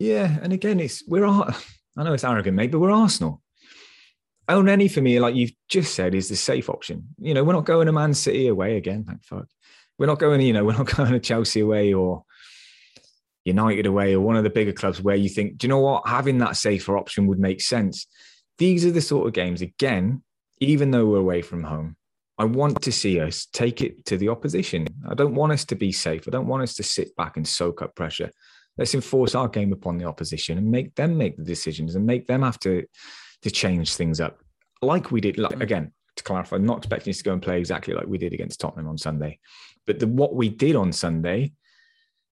Yeah, and again, it's we're I know it's arrogant, mate, but we're Arsenal. Elneny for me, like you've just said, is the safe option. You know, we're not going to Man City away again. Thank fuck. We're not going, you know, we're not going to Chelsea away or United away or one of the bigger clubs where you think, do you know what? Having that safer option would make sense. These are the sort of games, again, even though we're away from home, I want to see us take it to the opposition. I don't want us to be safe. I don't want us to sit back and soak up pressure. Let's enforce our game upon the opposition and make them make the decisions and make them have to to change things up, like we did. Like mm. again, to clarify, I'm not expecting us to go and play exactly like we did against Tottenham on Sunday, but the, what we did on Sunday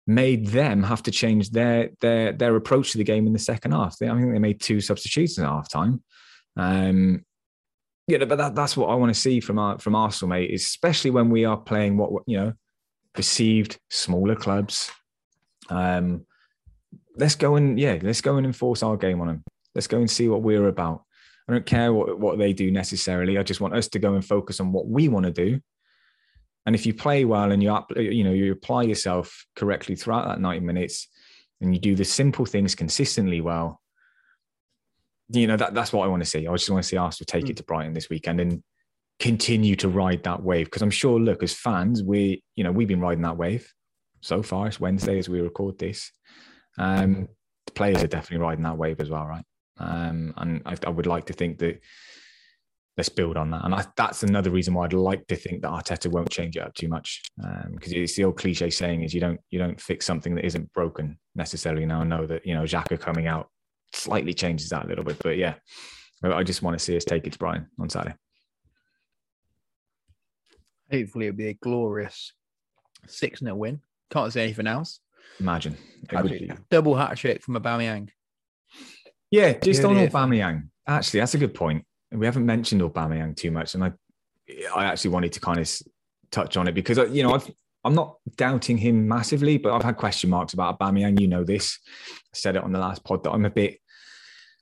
made them have to change their their their approach to the game in the second half. They, I think they made two substitutions at half time. Um, yeah, but that, that's what I want to see from our from Arsenal, mate. Especially when we are playing what you know perceived smaller clubs. Um, let's go and yeah, let's go and enforce our game on them. Let's go and see what we're about. I don't care what, what they do necessarily. I just want us to go and focus on what we want to do. And if you play well and you you know you apply yourself correctly throughout that 90 minutes and you do the simple things consistently well, you know that that's what I want to see. I just want to see Arsenal take mm. it to Brighton this weekend and continue to ride that wave because I'm sure look as fans we you know we've been riding that wave so far. It's Wednesday as we record this. Um, the players are definitely riding that wave as well, right? Um, and I, I, would like to think that let's build on that. And I, that's another reason why I'd like to think that Arteta won't change it up too much, because um, it's the old cliche saying is you don't you don't fix something that isn't broken necessarily. Now I know that you know Xhaka coming out slightly changes that a little bit, but yeah, I just want to see us take it to Brighton on Saturday.
Hopefully, it'll be a glorious six 0 win. Can't say anything else.
Imagine
double hat trick from a Aubameyang.
Yeah, just on Aubameyang. Actually, that's a good point. We haven't mentioned Aubameyang too much, and I, I actually wanted to kind of touch on it because uh, you know I've, I'm not doubting him massively, but I've had question marks about Aubameyang. You know this. I said it on the last pod that I'm a bit.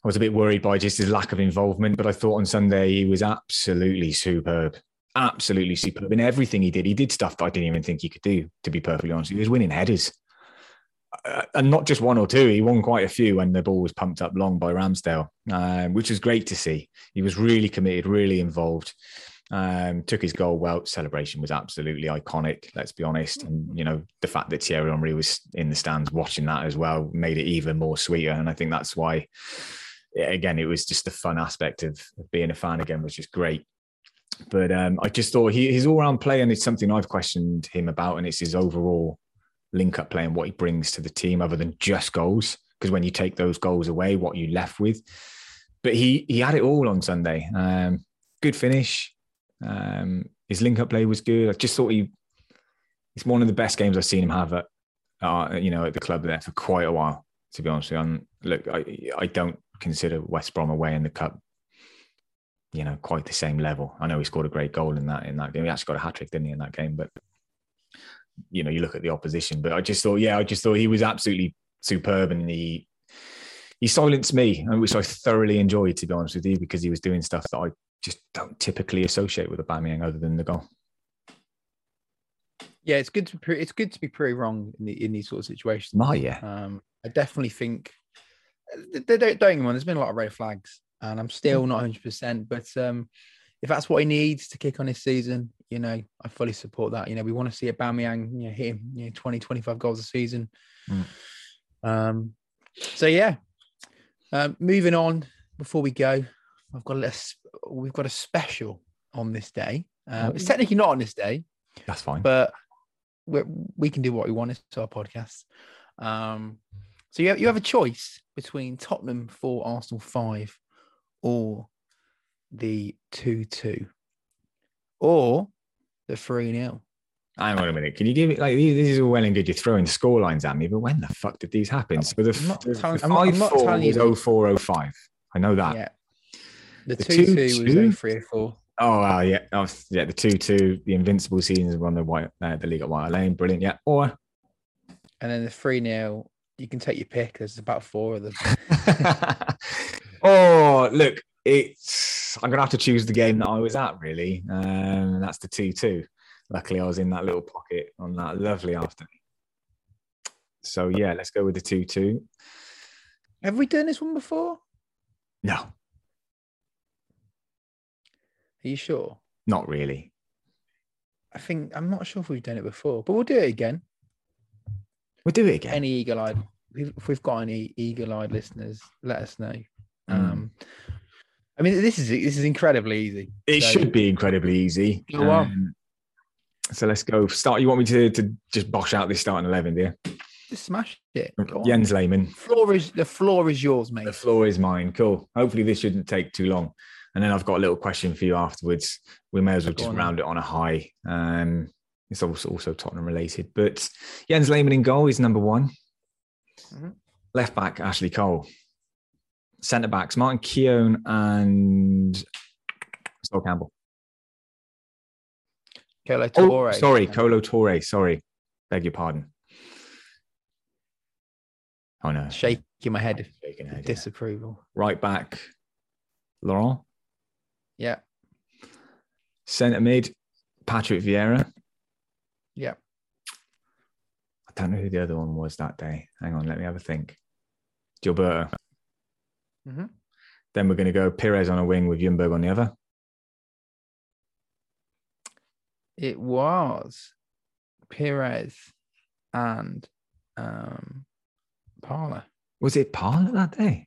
I was a bit worried by just his lack of involvement, but I thought on Sunday he was absolutely superb, absolutely superb in everything he did. He did stuff that I didn't even think he could do. To be perfectly honest, he was winning headers. Uh, and not just one or two. He won quite a few when the ball was pumped up long by Ramsdale, um, which was great to see. He was really committed, really involved. Um, took his goal well. Celebration was absolutely iconic. Let's be honest, and you know the fact that Thierry Henry was in the stands watching that as well made it even more sweeter. And I think that's why, again, it was just the fun aspect of, being a fan again was just great. But um, I just thought he, his all-round play, and it's something I've questioned him about, and it's his overall link up play and what he brings to the team other than just goals. Because when you take those goals away, what you left with. But he he had it all on Sunday. Um, good finish. Um, his link up play was good. I just thought he it's one of the best games I've seen him have at uh, you know at the club there for quite a while. To be honest with you, and look, I I don't consider West Brom away in the cup you know, quite the same level. I know he scored a great goal in that in that game. He actually got a hat trick, didn't he, in that game? But you know, you look at the opposition. But I just thought, yeah, I just thought he was absolutely superb, and he he silenced me, which I thoroughly enjoyed, to be honest with you, because he was doing stuff that I just don't typically associate with a Aubameyang other than the goal.
Yeah, it's good to it's good to be pretty wrong in the in these sort of situations.
Oh yeah,
um, I definitely think they don't, don't There's been a lot of red flags, and I'm still not 100. percent But um, if that's what he needs to kick on his season, you know, I fully support that. You know, we want to see Aubameyang, you know, hit him, you know, 20, 25 goals a season. Mm. Um, so yeah. Um, moving on before we go, I've got a we've got a special on this day. Um, it's technically not on this day.
That's fine.
But we we can do what we want. It's our podcast. Um, so you have, you have a choice between Tottenham four, Arsenal five, or the two two, or the three 0
Hang on a minute. Can you give me like this is all well and good? You're throwing score lines at me, but when the fuck did these happen? So the, I'm not the, telling, the I'm five I'm not, four was 0405. I know that.
Yeah. The, the two, two, two was 0304.
Oh wow, yeah, oh, yeah. The two two, the invincible seasons won the white, uh, the league at White Lane, brilliant. Yeah, or
and then the three 0 You can take your pick. There's about four of them.
oh, look, it's. I'm gonna have to choose the game that I was at. Really, um, that's the two two. Luckily, I was in that little pocket on that lovely afternoon. So yeah, let's go with the two two.
Have we done this one before?
No.
Are you sure?
Not really.
I think I'm not sure if we've done it before, but we'll do it again.
We'll do it again.
Any eagle-eyed, if we've got any eagle-eyed listeners, let us know. I mean, this is this is incredibly easy.
It so, should be incredibly easy. Go on. Um, so let's go. Start. You want me to to just bosh out this starting eleven, do you?
Just smash it.
Jens Lehmann.
Floor is the floor is yours, mate.
The floor is mine. Cool. Hopefully this shouldn't take too long. And then I've got a little question for you afterwards. We may as well just round it on a high. Um, it's also, also Tottenham related, but Jens Lehmann in goal is number one. Mm-hmm. Left back Ashley Cole. Centre backs Martin Keown and Sol Campbell.
Kolo Toure.
Oh, sorry, Colo Torre. Sorry, beg your pardon. Oh no,
shaking my head, shaking head disapproval.
Yeah. Right back, Lauren.
Yeah.
Centre mid, Patrick Vieira.
Yeah.
I don't know who the other one was that day. Hang on, let me have a think. Gilberto. Mm-hmm. Then we're going to go Pires on a wing with Ljungberg on the other.
It was Pires and um, Parlour.
Was it Parlour that day?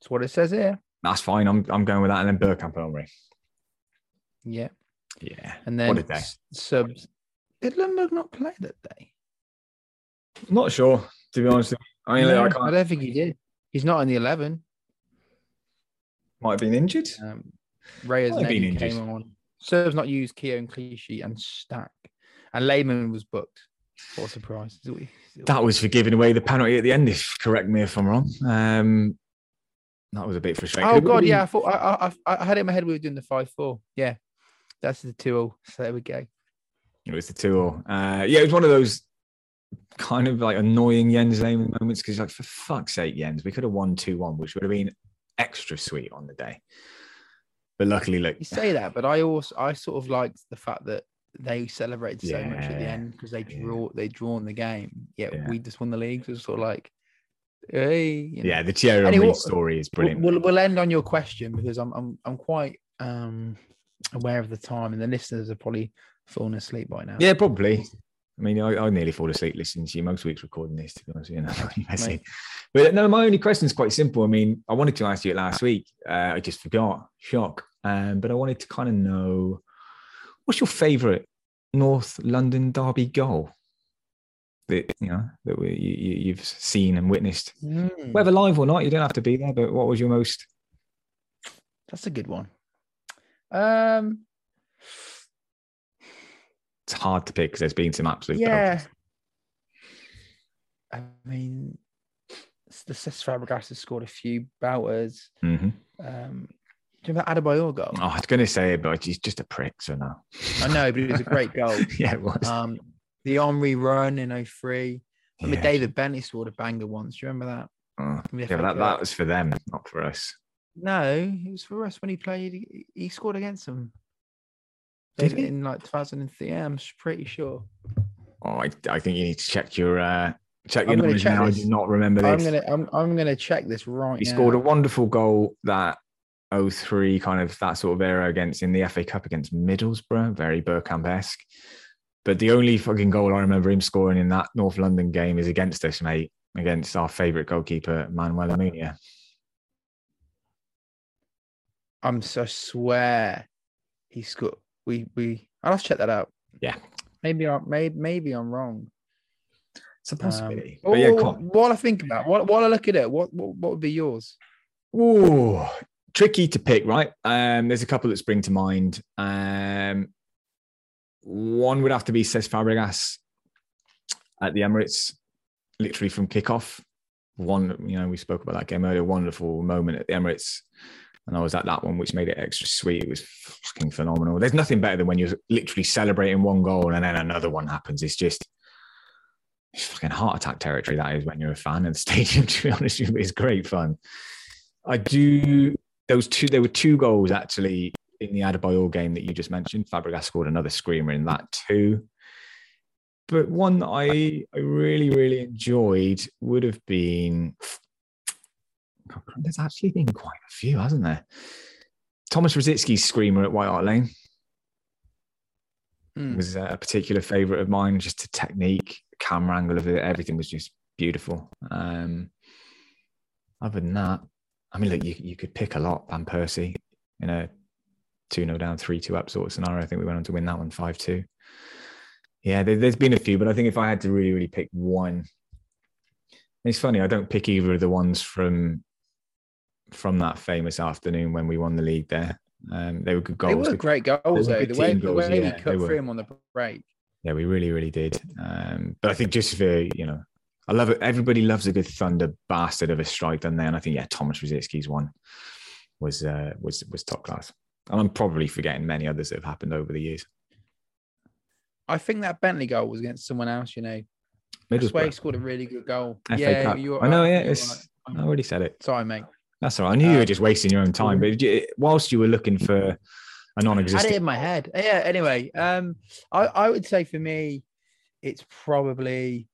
That's what it says here.
That's fine. I'm I'm going with that, and then Bergkamp and Henry.
Yeah.
Yeah.
And then what a subs. Did Ljungberg not play that day?
not sure, to be honest. I mean,
I, I, don't think he did. He's not in the eleven.
Might have been injured.
Um, Reyes came on. Serves not used Keown Clichy and Stack. And Lehmann was booked. What a surprise.
That was for giving away the penalty at the end, if correct me if I'm wrong. Um, that was a bit frustrating.
Oh god, yeah. I thought I, I, I had it in my head we were doing the five four. Yeah, that's the two all. So there we go.
It was the two all. Uh, yeah, it was one of those kind of like annoying Yen's Jens Lehmann moments because like for fuck's sake, Jens, we could have won two one, which would have been extra sweet on the day. But luckily, look,
you say that, but I also I sort of liked the fact that they celebrated so yeah, much at the end because they draw yeah. they drawn the game. Yet yeah. we just won the league. So it was sort of like Hey,
you know. Yeah, the Thierry anyway, story is brilliant.
We'll, we'll end on your question because I'm I'm I'm quite um aware of the time, and the listeners are probably falling asleep by now.
Yeah, probably. I mean, I, I nearly fall asleep listening to you most weeks recording this, to be honest. You know, but no, my only question is quite simple. I mean, I wanted to ask you it last week. Uh, I just forgot. Shock. Um, but I wanted to kind of know what's your favourite North London Derby goal? that you know that we, you, have seen and witnessed, mm. whether live or not. You don't have to be there, but what was your most?
That's a good one. Um,
it's hard to pick because there's been some absolute.
Yeah. I mean, the Cesc Fabregas has scored a few bouters.
Mm-hmm.
Um, do you remember that Adebayor goal?
Oh, I was going to say it, but he's just a prick, so no.
I know, but it was a great goal.
yeah, it was.
Um, the Henry run in 03. I mean,
Yeah.
David Bentley scored a banger once. Do you remember that?
Oh, yeah, but that, that was for them, not for us.
No, it was for us when he played. He scored against them.
Did
in,
he?
in like 2003. Yeah, I'm pretty sure.
Oh, I, I think you need to check your uh, check your knowledge
check
now. I do not remember this.
I'm gonna I'm, I'm gonna check this right
He
now.
scored a wonderful goal that 03 kind of that sort of era against in the FA Cup against Middlesbrough, very Bergkamp esque. But the only fucking goal I remember him scoring in that North London game is against us, mate, against our favourite goalkeeper, Manuel Almunia.
I'm so swear he scored. We we I'll have to check that out.
Yeah.
Maybe I maybe maybe I'm wrong.
It's a
Um,
possibility.
but
but yeah,
what,
come on.
while I think about while, while I look at it, what, what what would be yours?
Ooh, tricky to pick, right? Um, there's a couple that spring to mind. Um, one would have to be Cesc Fabregas at the Emirates, literally from kickoff. One, you know, we spoke about that game earlier. Wonderful moment at the Emirates, and I was at that one, which made it extra sweet. It was fucking phenomenal. There's nothing better than when you're literally celebrating one goal and then another one happens. It's just it's fucking heart attack territory. That is when you're a fan of the stadium. To be honest it's great fun. I do. Those two. There were two goals actually in the Adebayor game that you just mentioned. Fabregas scored another screamer in that too. But one that I I really really enjoyed would have been. There's actually been quite a few, hasn't there? Thomas Rosicky's screamer at White Hart Lane
Hmm.
was a particular favourite of mine. Just the technique, camera angle of it, everything was just beautiful. Um, other than that, I mean, look, you, you could pick a lot. Van Persie in a 2 0 down, 3 2 up sort of scenario. I think we went on to win that one 5 2. Yeah, there, there's been a few, but I think if I had to really, really pick one, it's funny. I don't pick either of the ones from from that famous afternoon when we won the league there. Um, they were good goals.
They were great goals though. The way, the way
yeah,
we cut through him on the break.
Yeah, we really, really did. Um, but I think just for you know, I love it. Everybody loves a good thunder bastard of a strike, don't they? And I think yeah, Thomas Rosicky's one was uh, was was top class. And I'm probably forgetting many others that have happened over the years.
I think that Bentley goal was against someone else. You know, I swear he scored a really good goal.
FA
yeah,
Cup. I know. Yeah. I already said it.
Sorry, mate.
That's all right. I knew you were
Um,
just wasting your own time, but whilst you were looking for a
I had it
non-existent,
in my head. Yeah. Anyway, um, I, I would say for me, it's probably.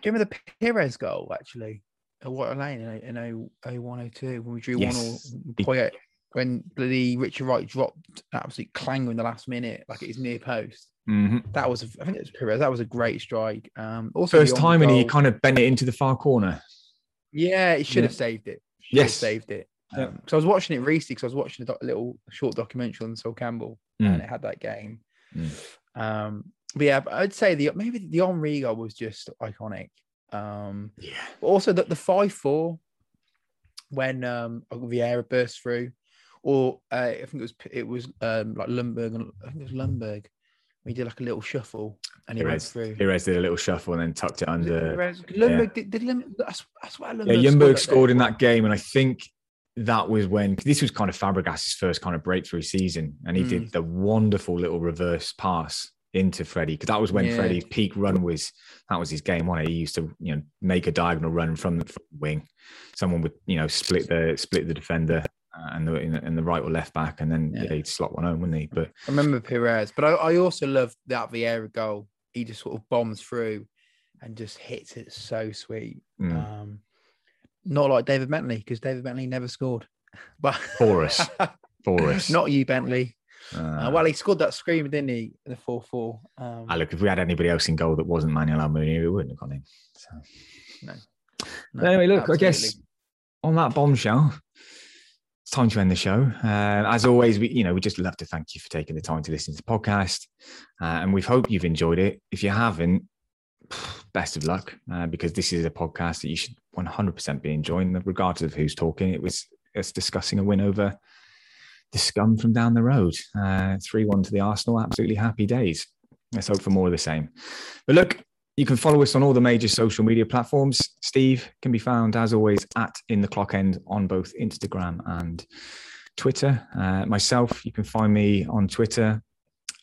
Do you remember the Pires goal actually? At White Hart Lane in in 0102 when we drew
Yes.
one all. Poyet, when the Richard Wright dropped absolute clanger in the last minute, like at his near post.
Mhm.
That was, I think it was Pires. That was a great strike. Um, also
first time, and he kind of bent it into the far corner.
Yeah, it should
Yeah.
have saved it. Should have
Yes.
saved it.
Yeah.
Um, so I was watching it recently because I was watching a doc- little short documentary on Sol Campbell,
Mm.
and it had that game.
Mm.
Um, but yeah, but I'd say the maybe the Henry goal was just iconic. Um,
Yeah,
but also the, the five four when um Vieira burst through, or uh, I think it was it was um like Ljungberg and I think it was Ljungberg. We did like a little shuffle and he went
Pires,
through.
Pires did a little shuffle and then tucked it under.
Pires? Ljungberg did, did Ljungberg, that's, that's why Ljungberg
Yeah, Ljungberg
that
scored in that game, and I think that was when this was kind of Fabregas's first kind of breakthrough season, and he
Mm.
did the wonderful little reverse pass into Freddie because that was when
Yeah.
Freddie's peak run was. That was his game, wasn't it? He used to you know make a diagonal run from the wing. Someone would you know split the split the defender uh, and the and the right or left back, and then yeah.
Yeah.
he'd slot one home, wouldn't he? But
I remember Pires, but I, I also love that Vieira goal. He just sort of bombs through and just hits it so sweet.
mm,
Um, not like David Bentley because David Bentley never scored. But
for us, for us.
not you, Bentley.
Uh,
Uh, well, he scored that screamer, didn't he? in The four four. Um,
ah, look, if we had anybody else in goal that wasn't Manuel Almunia, we wouldn't have gone in. So.
no,
But anyway, look, I guess on that bombshell, it's time to end the show. Uh, as always, we you know we just love to thank you for taking the time to listen to the podcast, uh, and we hope you've enjoyed it. If you haven't, best of luck, uh, because this is a podcast that you should 100% be enjoying, regardless of who's talking. It was us discussing a win over the scum from down the road, uh, three one to the Arsenal. Absolutely happy days. Let's hope for more of the same. But look, you can follow us on all the major social media platforms. Steve can be found, as always, at In the Clock End on both Instagram and Twitter. Uh, myself, you can find me on Twitter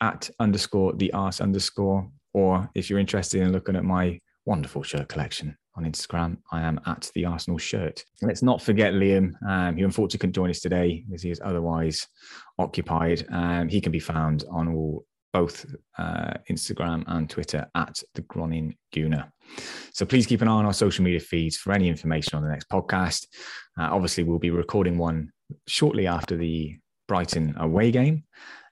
at underscore the arse underscore, or if you're interested in looking at my wonderful shirt collection on Instagram, I am at the Arsenal shirt. Let's not forget Liam, um, who unfortunately couldn't join us today as he is otherwise occupied. Um, he can be found on all both uh, Instagram and Twitter at the Gronin Gooner. So please keep an eye on our social media feeds for any information on the next podcast. Uh, obviously, we'll be recording one shortly after the Brighton away game.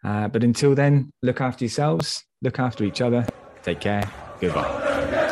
Uh, but until then, look after yourselves, look after each other. Take care. Goodbye.